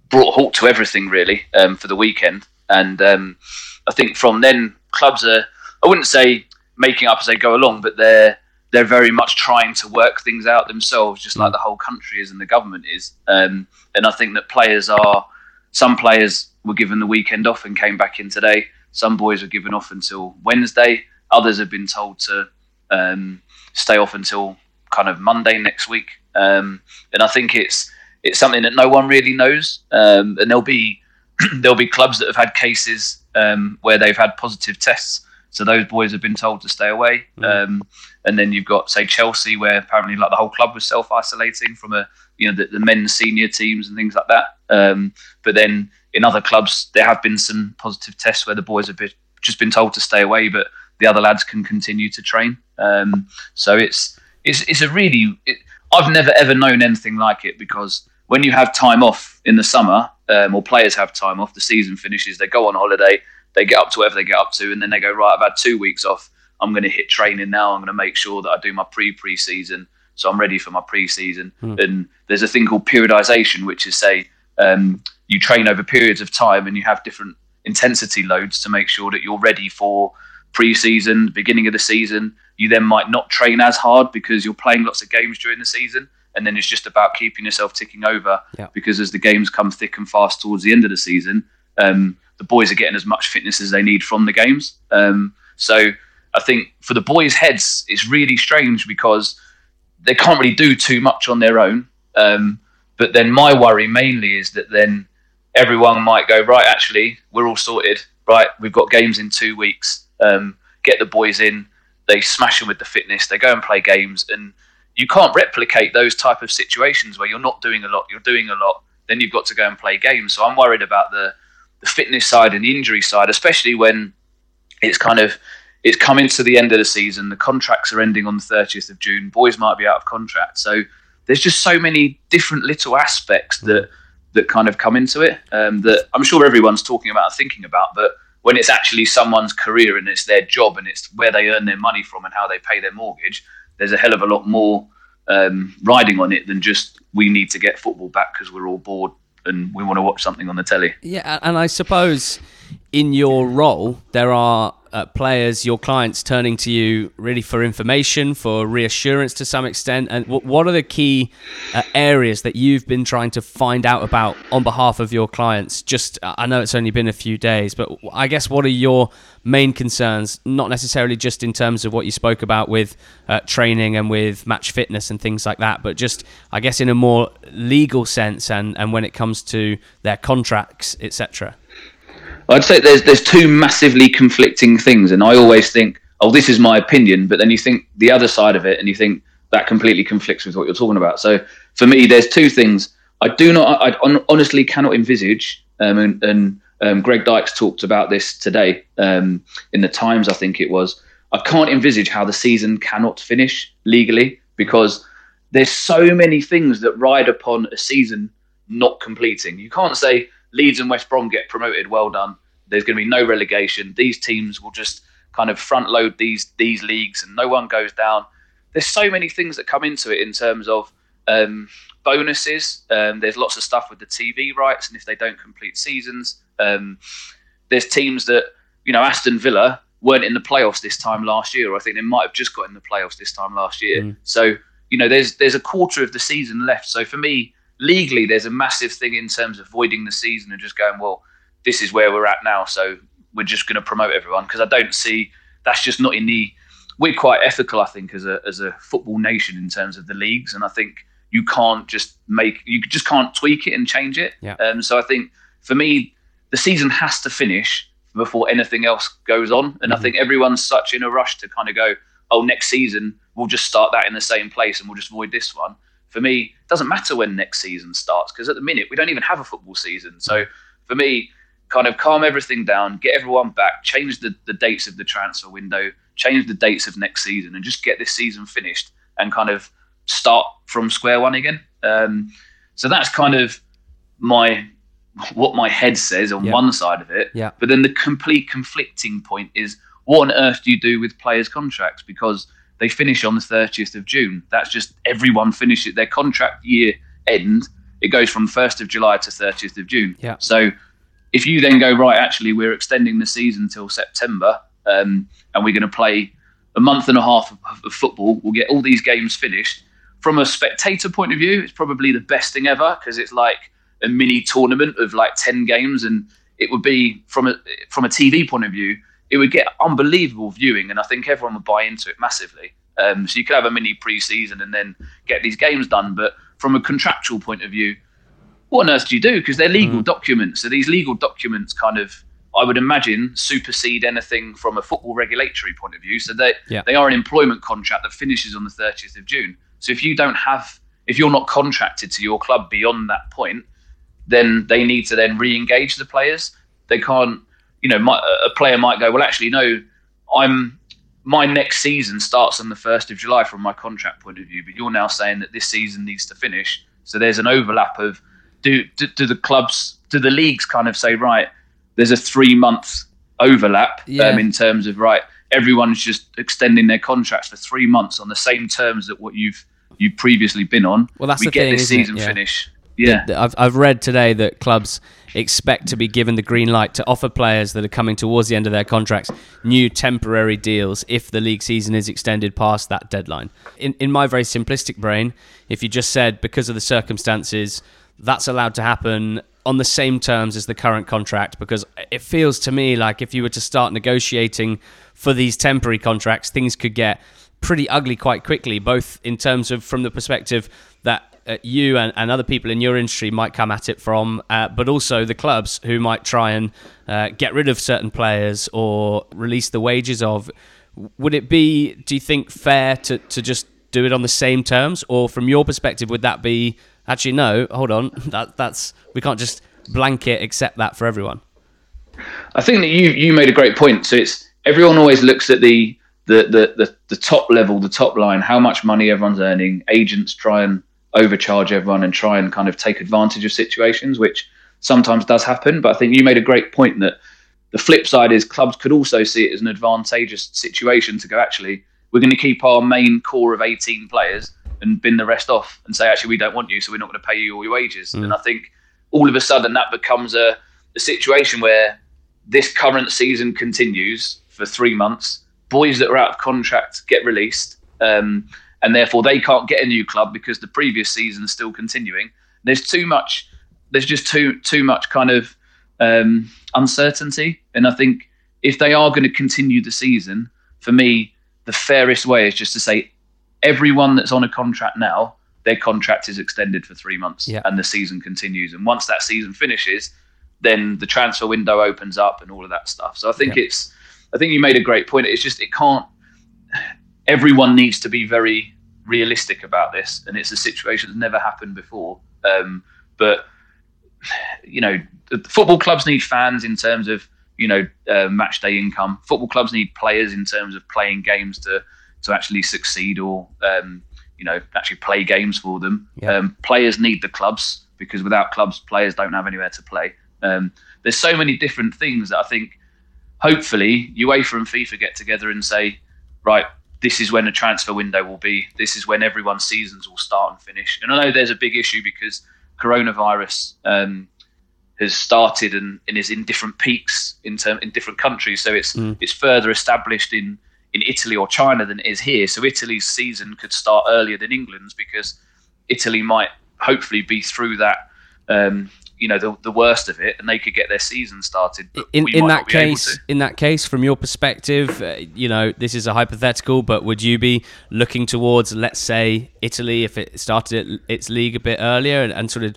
brought a halt to everything really um, for the weekend. And I think from then clubs are I wouldn't say making up as they go along, but they're they're very much trying to work things out themselves, just like mm. the whole country is and the government is. Um, and I think that players are, some players were given the weekend off and came back in today. Some boys were given off until Wednesday. Others have been told to um, stay off until kind of Monday next week. Um, and I think it's it's something that no one really knows. Um, and there'll be there'll be clubs that have had cases um, where they've had positive tests so those boys have been told to stay away. Mm. Um, and then you've got say Chelsea, where apparently like the whole club was self isolating from a you know the, the, men's senior teams and things like that. Um, but then in other clubs, there have been some positive tests where the boys have been, just been told to stay away, but the other lads can continue to train. Um, so it's it's it's a really it, I've never ever known anything like it because when you have time off in the summer, um, or players have time off, the season finishes, they go on holiday, they get up to whatever they get up to, and then they go right. I've had two weeks off. I'm going to hit training now. I'm going to make sure that I do my pre pre season, so I'm ready for my pre season. Mm. And there's a thing called periodization, which is say um, you train over periods of time and you have different intensity loads to make sure that you're ready for pre season, beginning of the season. you then might not train as hard because you're playing lots of games during the season. And then it's just about keeping yourself ticking over Yeah. because as the games come thick and fast towards the end of the season, um, the boys are getting as much fitness as they need from the games. Um, so I think for the boys' heads, it's really strange because they can't really do too much on their own. Um, but then my worry mainly is that then everyone might go right. Actually, we're all sorted. Right, we've got games in two weeks. Um, get the boys in. They smash them with the fitness. They go and play games, and you can't replicate those type of situations where you're not doing a lot. You're doing a lot. Then you've got to go and play games. So I'm worried about the the fitness side and the injury side, especially when it's kind of it's coming to the end of the season. The contracts are ending on the 30th of June. Boys might be out of contract. So there's just so many different little aspects that that kind of come into it um, that I'm sure everyone's talking about thinking about. But when it's actually someone's career and it's their job and it's where they earn their money from and how they pay their mortgage, there's a hell of a lot more um, riding on it than just we need to get football back because we're all bored and we want to watch something on the telly. Yeah, and I suppose in your role, there are uh, players, your clients, turning to you really for information, for reassurance to some extent. And w- what are the key uh, areas that you've been trying to find out about on behalf of your clients? Just, I know it's only been a few days, but I guess what are your main concerns? Not necessarily just in terms of what you spoke about with uh, training and with match fitness and things like that, but just, I guess, in a more legal sense and, and when it comes to their contracts, etc. I'd say there's there's two massively conflicting things, and I always think, oh, this is my opinion, but then you think the other side of it, and you think that completely conflicts with what you're talking about. So for me, there's two things. I do not, I hon- honestly cannot envisage, um, and, and um, Greg Dykes talked about this today um, in the Times, I think it was. I can't envisage how the season cannot finish legally because there's so many things that ride upon a season not completing. You can't say Leeds and West Brom get promoted, well done. There's going to be no relegation. These teams will just kind of front load these these leagues, and no one goes down. There's so many things that come into it in terms of um, bonuses. Um, there's lots of stuff with the TV rights, and if they don't complete seasons, um, there's teams that you know Aston Villa weren't in the playoffs this time last year. Or I think they might have just got in the playoffs this time last year. Mm. So you know there's there's a quarter of the season left. So for me, legally, there's a massive thing in terms of voiding the season and just going, well, this is where we're at now, so we're just going to promote everyone because I don't see that's just not in the. We're quite ethical, I think, as a as a football nation in terms of the leagues, and I think you can't just make you just can't tweak it and change it. Yeah. Um, so I think for me, the season has to finish before anything else goes on, and I think everyone's such in a rush to kind of go, oh, next season we'll just start that in the same place and we'll just void this one. For me, it doesn't matter when next season starts because at the minute we don't even have a football season. So for me, kind of calm everything down, get everyone back, change the, the dates of the transfer window, change the dates of next season, and just get this season finished and kind of start from square one again. Um, so that's kind of my what my head says on one side of it. Yeah. But then the complete conflicting point is what on earth do you do with players' contracts? Because they finish on the 30th of June. That's just everyone finishes their contract year end. It goes from 1st of July to 30th of June. Yeah. So if you then go, right, actually, we're extending the season till September um, and we're going to play a month and a half of, of football, we'll get all these games finished. From a spectator point of view, it's probably the best thing ever because it's like a mini tournament of like 10 games and it would be from a from a TV point of view it would get unbelievable viewing and I think everyone would buy into it massively um, so you could have a mini pre-season and then get these games done but from a contractual point of view what on earth do you do because they're legal mm. documents so these legal documents kind of I would imagine supersede anything from a football regulatory point of view so they Yeah. they are an employment contract that finishes on the 30th of June so if you don't have if you're not contracted to your club beyond that point then they need to then re-engage the players. They can't, you know, my, a player might go, well, actually, no, I'm my next season starts on the first of July from my contract point of view, but you're now saying that this season needs to finish. So there's an overlap of do do, do the clubs, do the leagues kind of say right? There's a three month overlap Yeah. um, in terms of right. Everyone's just extending their contracts for three months on the same terms that what you've you've previously been on Well, that's we the get thing, this season Yeah. finish. Yeah. I've, I've read today that clubs expect to be given the green light to offer players that are coming towards the end of their contracts new temporary deals if the league season is extended past that deadline. In, in my very simplistic brain, if you just said because of the circumstances, that's allowed to happen on the same terms as the current contract, because it feels to me like if you were to start negotiating for these temporary contracts, things could get pretty ugly quite quickly, both in terms of from the perspective that uh, you and, and other people in your industry might come at it from, uh, but also the clubs who might try and uh, get rid of certain players or release the wages of. Would it be, do you think, fair to, to just do it on the same terms? Or from your perspective, would that be actually no, hold on, that that's we can't just blanket accept that for everyone? I think that you you made a great point. So it's everyone always looks at the the, the, the, the top level, the top line, how much money everyone's earning. Agents try and overcharge everyone and try and kind of take advantage of situations, which sometimes does happen. But I think you made a great point that the flip side is clubs could also see it as an advantageous situation to go, actually, we're going to keep our main core of 18 players and bin the rest off and say, actually, we don't want you, so we're not going to pay you all your wages. And I think all of a sudden that becomes a, a situation where this current season continues for three months. Boys that are out of contract get released, um, and therefore they can't get a new club because the previous season is still continuing. There's too much. There's just too too much kind of um, uncertainty, and I think if they are going to continue the season, for me, the fairest way is just to say everyone that's on a contract now, their contract is extended for three months, Yeah. and the season continues. And once that season finishes, then the transfer window opens up and all of that stuff. So I think Yeah. it's, I think you made a great point. It's just it can't. Everyone needs to be very realistic about this, and it's a situation that's never happened before. Um, but you know, the football clubs need fans in terms of you know uh, match day income. Football clubs need players in terms of playing games to to actually succeed or um, you know actually play games for them. Yeah. Um, players need the clubs because without clubs, players don't have anywhere to play. Um, there's so many different things that I think hopefully UEFA and FIFA get together and say, right, this is when a transfer window will be. This is when everyone's seasons will start and finish. And I know there's a big issue because coronavirus um, has started and, and is in different peaks in term in different countries. So it's it's further established in in Italy or China than it is here. So Italy's season could start earlier than England's because Italy might hopefully be through that. Um, you know the, the worst of it, and they could get their season started. In in that not be able case, in that case, from your perspective, uh, you know, this is a hypothetical, but would you be looking towards, let's say, Italy if it started its league a bit earlier and, and sort of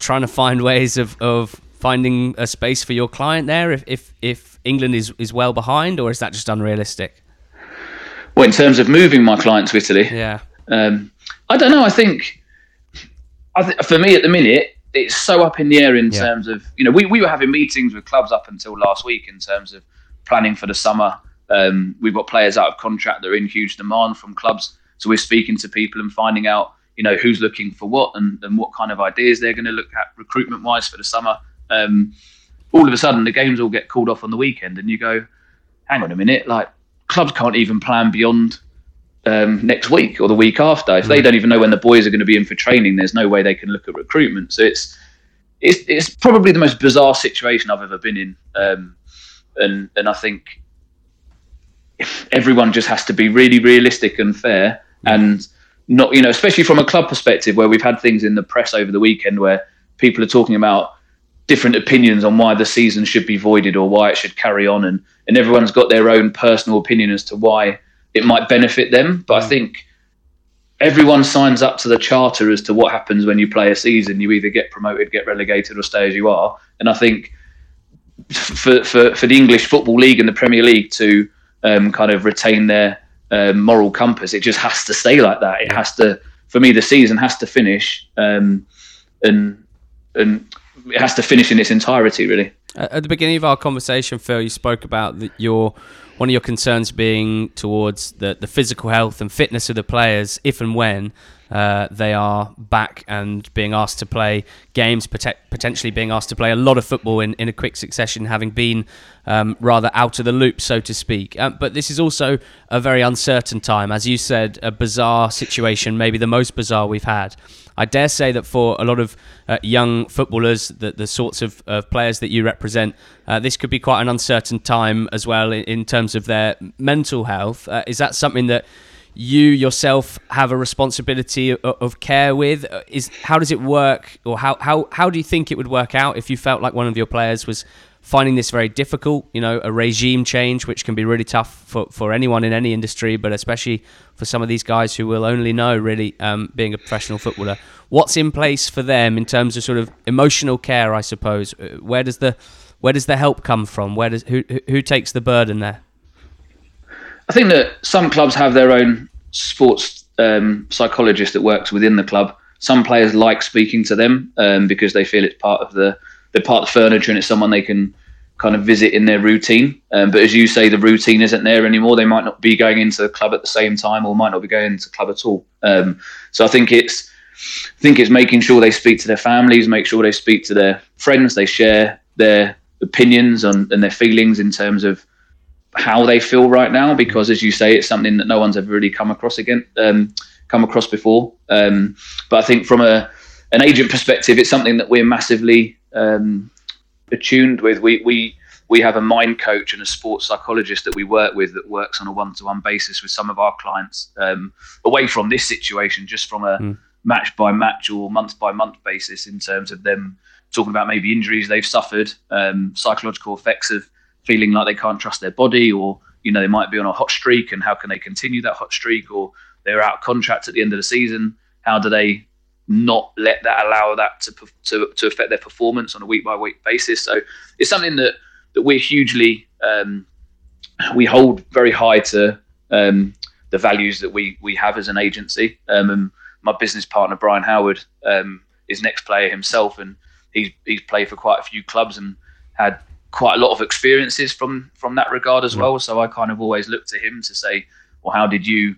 trying to find ways of, of finding a space for your client there if, if, if England is, is well behind, or is that just unrealistic? Well, in terms of moving my client to Italy, Yeah. Um, I don't know. I think, I th- for me at the minute, it's so up in the air in Yeah. terms of you know we, we were having meetings with clubs up until last week in terms of planning for the summer. Um, we've got players out of contract that are in huge demand from clubs, so we're speaking to people and finding out you know who's looking for what and, and what kind of ideas they're going to look at recruitment wise for the summer. Um, all of a sudden, the games all get called off on the weekend, and you go, hang on a minute, like clubs can't even plan beyond um, next week or the week after. If they don't even know when the boys are going to be in for training, there's no way they can look at recruitment. So it's it's, it's probably the most bizarre situation I've ever been in, um, and and I think everyone just has to be really realistic and fair and not you know especially from a club perspective where we've had things in the press over the weekend where people are talking about different opinions on why the season should be voided or why it should carry on and and everyone's got their own personal opinion as to why it might benefit them. But i think everyone signs up to the charter as to what happens when you play a season. You either get promoted get relegated or stay as you are. And i think for for, for the english football league and the premier league to um, kind of retain their um, moral compass it just has to stay like that. It has to for me the season has to finish um, and and it has to finish in its entirety really. At the beginning of our conversation, Phil, you spoke about your one of your concerns being towards the, the physical health and fitness of the players if and when uh, they are back and being asked to play games, pote- potentially being asked to play a lot of football in, in a quick succession, having been um, rather out of the loop, so to speak. Um, but this is also a very uncertain time. As you said, a bizarre situation, maybe the most bizarre we've had. I dare say that for a lot of uh, young footballers, the, the sorts of, of players that you represent, uh, this could be quite an uncertain time as well in, in terms of their mental health. Uh, is that something that you yourself have a responsibility of, of care with? Uh, is how does it work, or how, how how do you think it would work out if you felt like one of your players was finding this very difficult. You know, a regime change, which can be really tough for, for anyone in any industry, but especially for some of these guys who will only know really um, being a professional footballer. What's in place for them in terms of sort of emotional care? I suppose. Uh, where does the where does the help come from? Where does who who takes the burden there? I think that some clubs have their own sports um, psychologist that works within the club. Some players like speaking to them um, because they feel it's part of the they're part of the furniture and it's someone they can kind of visit in their routine. Um, but as you say, the routine isn't there anymore. They might not be going into the club at the same time, or might not be going into the club at all. Um, so I think it's I think it's making sure they speak to their families, make sure they speak to their friends, they share their opinions on, and their feelings in terms of how they feel right now. Because as you say, it's something that no one's ever really come across again, um, come across before. Um, but I think from a an agent perspective, it's something that we're massively um, attuned with. We we we have a mind coach and a sports psychologist that we work with that works on a one-to-one basis with some of our clients um, away from this situation, just from a mm. match by match or month by month basis in terms of them talking about maybe injuries they've suffered, um, psychological effects of feeling like they can't trust their body, or you know they might be on a hot streak and how can they continue that hot streak, or they're out of contract at the end of the season. How do they not let that allow that to, to, to affect their performance on a week by week basis. So it's something that, that we're hugely, um, we hold very high to um, the values that we, we have as an agency. Um, and my business partner, Brian Howard, um, is an ex-player himself and he's, he's played for quite a few clubs and had quite a lot of experiences from, from that regard as well. So I kind of always look to him to say, well, how did you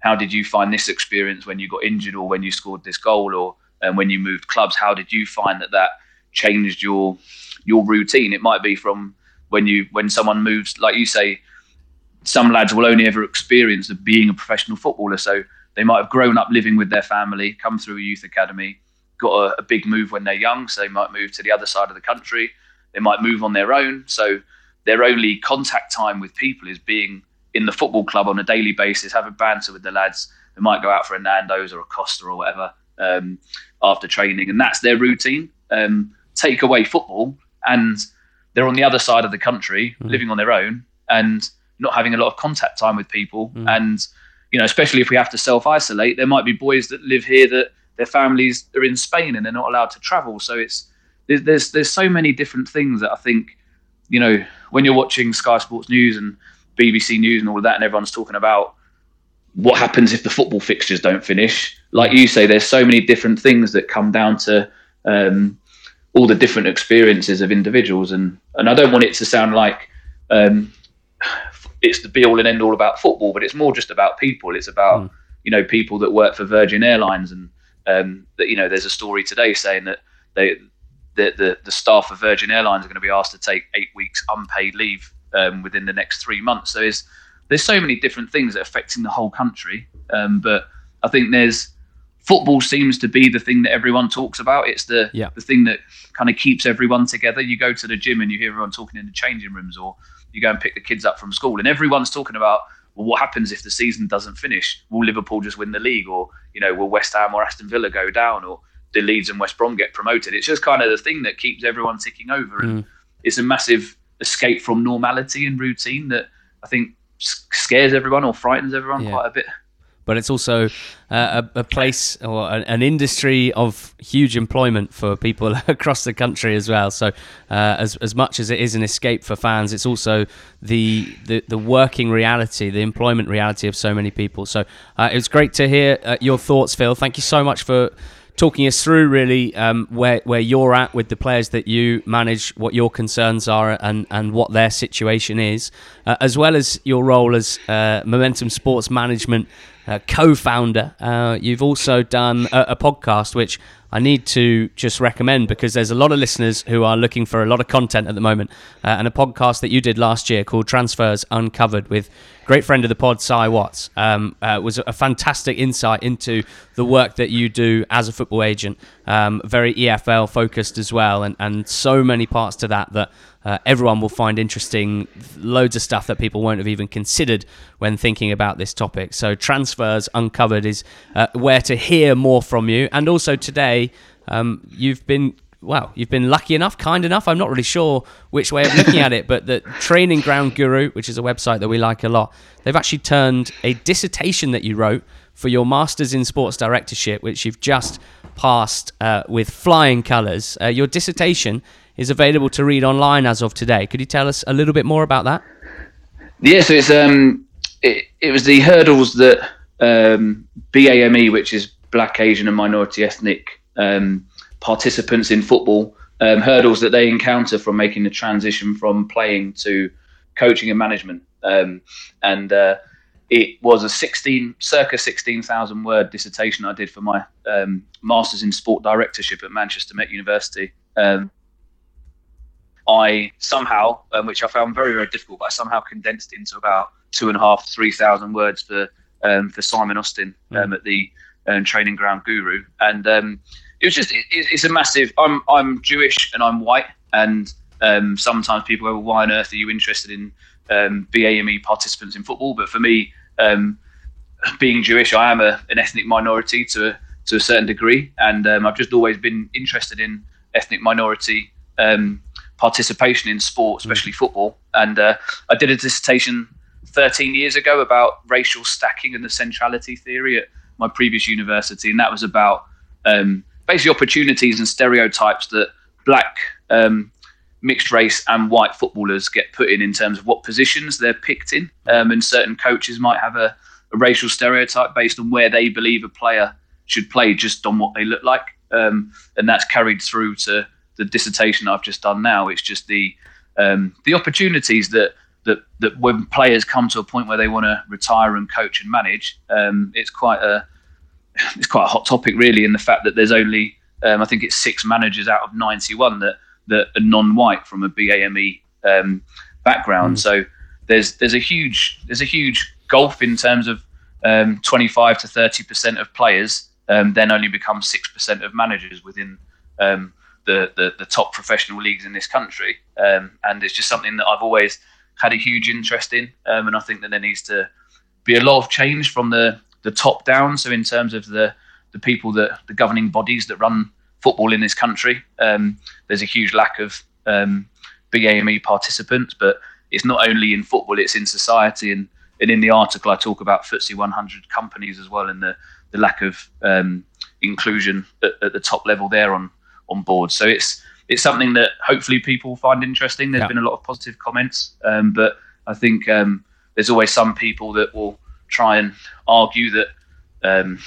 how did you find this experience when you got injured or when you scored this goal or um, when you moved clubs? How did you find that that changed your your routine? It might be from when you when someone moves, like you say, some lads will only ever experience of being a professional footballer. So they might have grown up living with their family, come through a youth academy, got a, a big move when they're young, so they might move to the other side of the country. They might move on their own, so their only contact time with people is being in the football club on a daily basis, having banter with the lads. They might go out for a Nando's or a Costa or whatever um, after training, and that's their routine. Um, take away football, and they're on the other side of the country, mm. living on their own, and not having a lot of contact time with people. Mm. And you know, especially if we have to self isolate, there might be boys that live here that their families are in Spain and they're not allowed to travel. So it's there's there's, there's so many different things that I think you know when you're watching Sky Sports News and BBC News and all of that, and everyone's talking about what happens if the football fixtures don't finish. Like you say, there's so many different things that come down to um, all the different experiences of individuals, and and I don't want it to sound like um, it's the be all and end all about football, but it's more just about people. It's about mm. you know people that work for Virgin Airlines, and um, that you know there's a story today saying that they the, the, the staff of Virgin Airlines are going to be asked to take eight weeks unpaid leave um, within the next three months. So there's there's so many different things that are affecting the whole country. Um, but I think there's football seems to be the thing that everyone talks about. It's the yeah. the thing that kind of keeps everyone together. You go to the gym and you hear everyone talking in the changing rooms, or you go and pick the kids up from school, and everyone's talking about well, what happens if the season doesn't finish? Will Liverpool just win the league, or you know, will West Ham or Aston Villa go down, or do Leeds and West Brom get promoted? It's just kind of the thing that keeps everyone ticking over, and mm. it's a massive escape from normality and routine that I think scares everyone or frightens everyone yeah. quite a bit. But it's also uh, a, a, place or an, an, industry of huge employment for people across the country as well. So, uh, as as much as it is an escape for fans, it's also the the, the working reality, the employment reality of so many people. So, uh, it was great to hear uh, your thoughts, Phil. Thank you so much for talking us through really um, where where you're at with the players that you manage, what your concerns are, and and what their situation is, uh, as well as your role as uh, Momentum Sports Management uh, co-founder. Uh, you've also done a, a, podcast which I need to just recommend because there's a lot of listeners who are looking for a lot of content at the moment, uh, and a podcast that you did last year called Transfers Uncovered with great friend of the pod, Cy Watts, um, uh, was a fantastic insight into the work that you do as a football agent. Um, very EFL focused as well, and, and so many parts to that that uh, everyone will find interesting. Loads of stuff that people won't have even considered when thinking about this topic. So, Transfers Uncovered is uh, where to hear more from you. And also today, um, you've been well, you've been lucky enough, kind enough. I'm not really sure which way of looking at it, but the Training Ground Guru, which is a website that we like a lot, they've actually turned a dissertation that you wrote for your Masters in Sports Directorship, which you've just passed uh, with flying colours. Uh, your dissertation is available to read online as of today. Could you tell us a little bit more about that? Yeah, so it's um, it, it was the hurdles that um, BAME, which is Black, Asian, and Minority Ethnic um, participants in football um, hurdles that they encounter from making the transition from playing to coaching and management. Um, and uh, it was a 16, circa 16,000 word dissertation I did for my um, Masters in Sport Directorship at Manchester Met University. Um, I somehow, um, which I found very, very difficult, but I somehow condensed into about two and a half, three thousand words for um, for Simon Austin mm. at the Training Ground Guru. And it was just it, it's a massive. I'm I'm Jewish and I'm white, and um, sometimes people go, well, "Why on earth are you interested in um, BAME participants in football?" But for me, um, being Jewish, I am a, an ethnic minority to a, to a certain degree, and um, I've just always been interested in ethnic minority um, participation in sport, especially mm. football. And uh, I did a dissertation 13 years ago about racial stacking and the centrality theory at my previous university, and that was about um, basically opportunities and stereotypes that black um, mixed race and white footballers get put in in terms of what positions they're picked in um, and certain coaches might have a, a, racial stereotype based on where they believe a player should play just on what they look like um, and that's carried through to the dissertation I've just done now it's just the um, the opportunities that that that when players come to a point where they want to retire and coach and manage um, it's quite a it's quite a hot topic really in the fact that there's only um, I think it's six managers out of 91 that that are non-white from a BAME um, background. Mm. So there's there's a huge there's a huge gulf in terms of um, 25 to 30 percent of players um, then only become six percent of managers within um, the, the, the top professional leagues in this country, um, and it's just something that I've always had a huge interest in, and I think that there needs to be a lot of change from the the top down. So in terms of the the people that the governing bodies that run football in this country, um, there's a huge lack of um, BAME participants. But it's not only in football; it's in society. And, and in the article, I talk about FTSE 100 companies as well, and the the lack of um, inclusion at, at, the top level there on on board. So it's it's something that hopefully people find interesting. There's yeah. been a lot of positive comments, um, but I think um, there's always some people that will try and argue that um,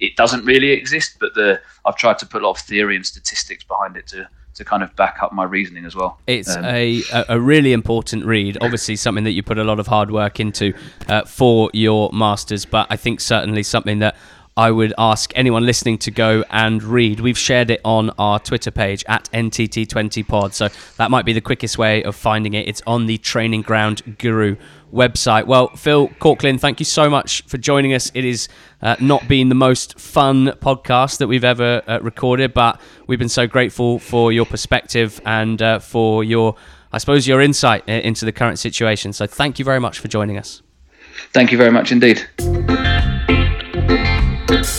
it doesn't really exist, but the I've tried to put a lot of theory and statistics behind it to to kind of back up my reasoning as well. It's um, a a really important read. Obviously, something that you put a lot of hard work into uh, for your masters, but I think certainly something that I would ask anyone listening to go and read. We've shared it on our Twitter page at NTT20pod, so that might be the quickest way of finding it. It's on the Training Ground Guru website. Well, Phil Korklin, thank you so much for joining us. It is uh, not been the most fun podcast that we've ever uh, recorded, but we've been so grateful for your perspective and uh, for your, I suppose, your insight uh, into the current situation. So thank you very much for joining us. Thank you very much indeed. It's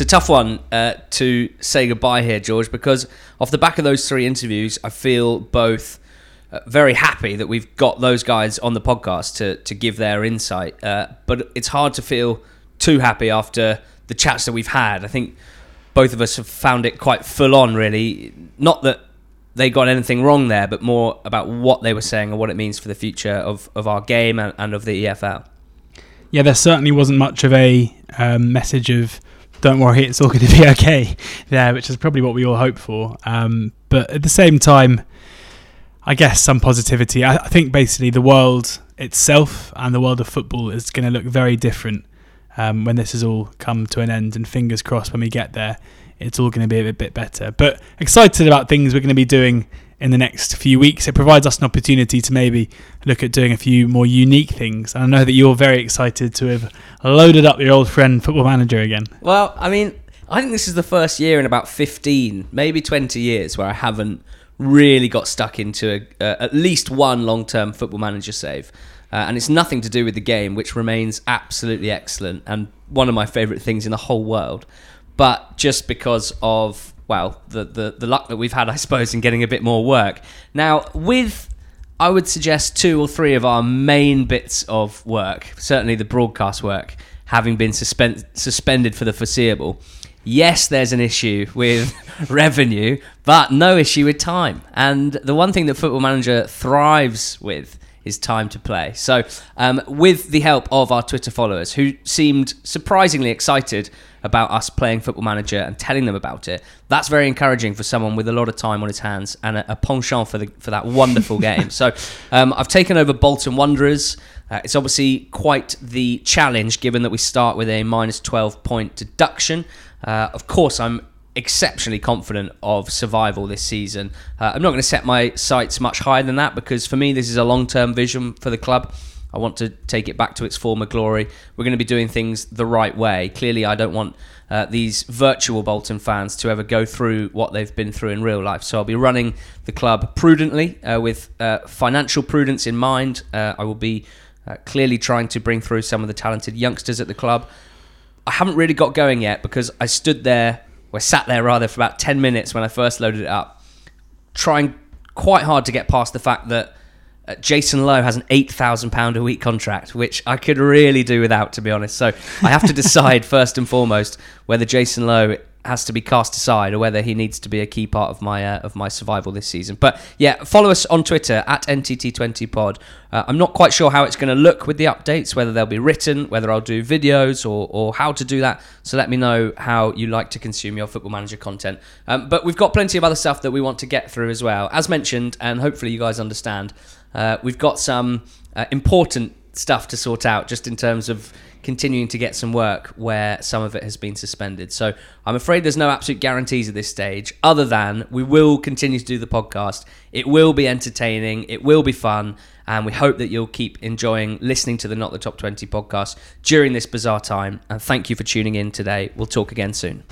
a tough one uh, to say goodbye here, George, because off the back of those three interviews, I feel both uh, very happy that we've got those guys on the podcast to, to give their insight. Uh, but it's hard to feel too happy after the chats that we've had. I think both of us have found it quite full on, really. Not that they got anything wrong there, but more about what they were saying and what it means for the future of, of our game and, and of the EFL. Yeah, there certainly wasn't much of a um, message of don't worry, it's all going to be okay there, which is probably what we all hope for. Um, but at the same time, I guess some positivity. I, I, think basically the world itself and the world of football is going to look very different um, when this has all come to an end. And fingers crossed, when we get there, it's all going to be a bit better. But excited about things we're going to be doing in the next few weeks. It provides us an opportunity to maybe look at doing a few more unique things. And I know that you're very excited to have loaded up your old friend Football Manager again. Well, I mean, I think this is the first year in about 15, maybe 20 years where I haven't really got stuck into a, uh, at least one long term Football Manager save. Uh, and it's nothing to do with the game, which remains absolutely excellent and one of my favourite things in the whole world. But just because of well, the, the, the luck that we've had, I suppose, in getting a bit more work. Now, with, I would suggest two or three of our main bits of work, certainly the broadcast work, having been suspend, suspended for the foreseeable. Yes, there's an issue with revenue, but no issue with time. And the one thing that Football Manager thrives with is time to play. So, um, with the help of our Twitter followers, who seemed surprisingly excited about us playing Football Manager and telling them about it, that's very encouraging for someone with a lot of time on his hands and a, a penchant for the for that wonderful game. So, um, I've taken over Bolton Wanderers. Uh, it's obviously quite the challenge, given that we start with a minus 12 point deduction. Uh, of course, I'm exceptionally confident of survival this season. Uh, I'm not going to set my sights much higher than that because for me, this is a long term vision for the club. I want to take it back to its former glory. We're going to be doing things the right way. Clearly, I don't want uh, these virtual Bolton fans to ever go through what they've been through in real life. So I'll be running the club prudently, uh, with uh, financial prudence in mind. Uh, I will be uh, clearly trying to bring through some of the talented youngsters at the club. I haven't really got going yet because I stood there we sat there rather for about 10 minutes when I first loaded it up, trying quite hard to get past the fact that uh, Jason Lowe has an £8,000 a week contract, which I could really do without, to be honest. So I have to decide first and foremost whether Jason Lowe has to be cast aside or whether he needs to be a key part of my uh, of my survival this season. But yeah, follow us on Twitter at NTT20pod. Uh, I'm not quite sure how it's going to look with the updates, whether they'll be written, whether I'll do videos or, or how to do that. So let me know how you like to consume your Football Manager content. Um, but we've got plenty of other stuff that we want to get through as well. As mentioned, and hopefully you guys understand, uh, we've got some uh, important stuff to sort out just in terms of continuing to get some work where some of it has been suspended. So I'm afraid there's no absolute guarantees at this stage, other than we will continue to do the podcast. It will be entertaining, it will be fun, and we hope that you'll keep enjoying listening to the Not the Top 20 podcast during this bizarre time. And thank you for tuning in today. We'll talk again soon.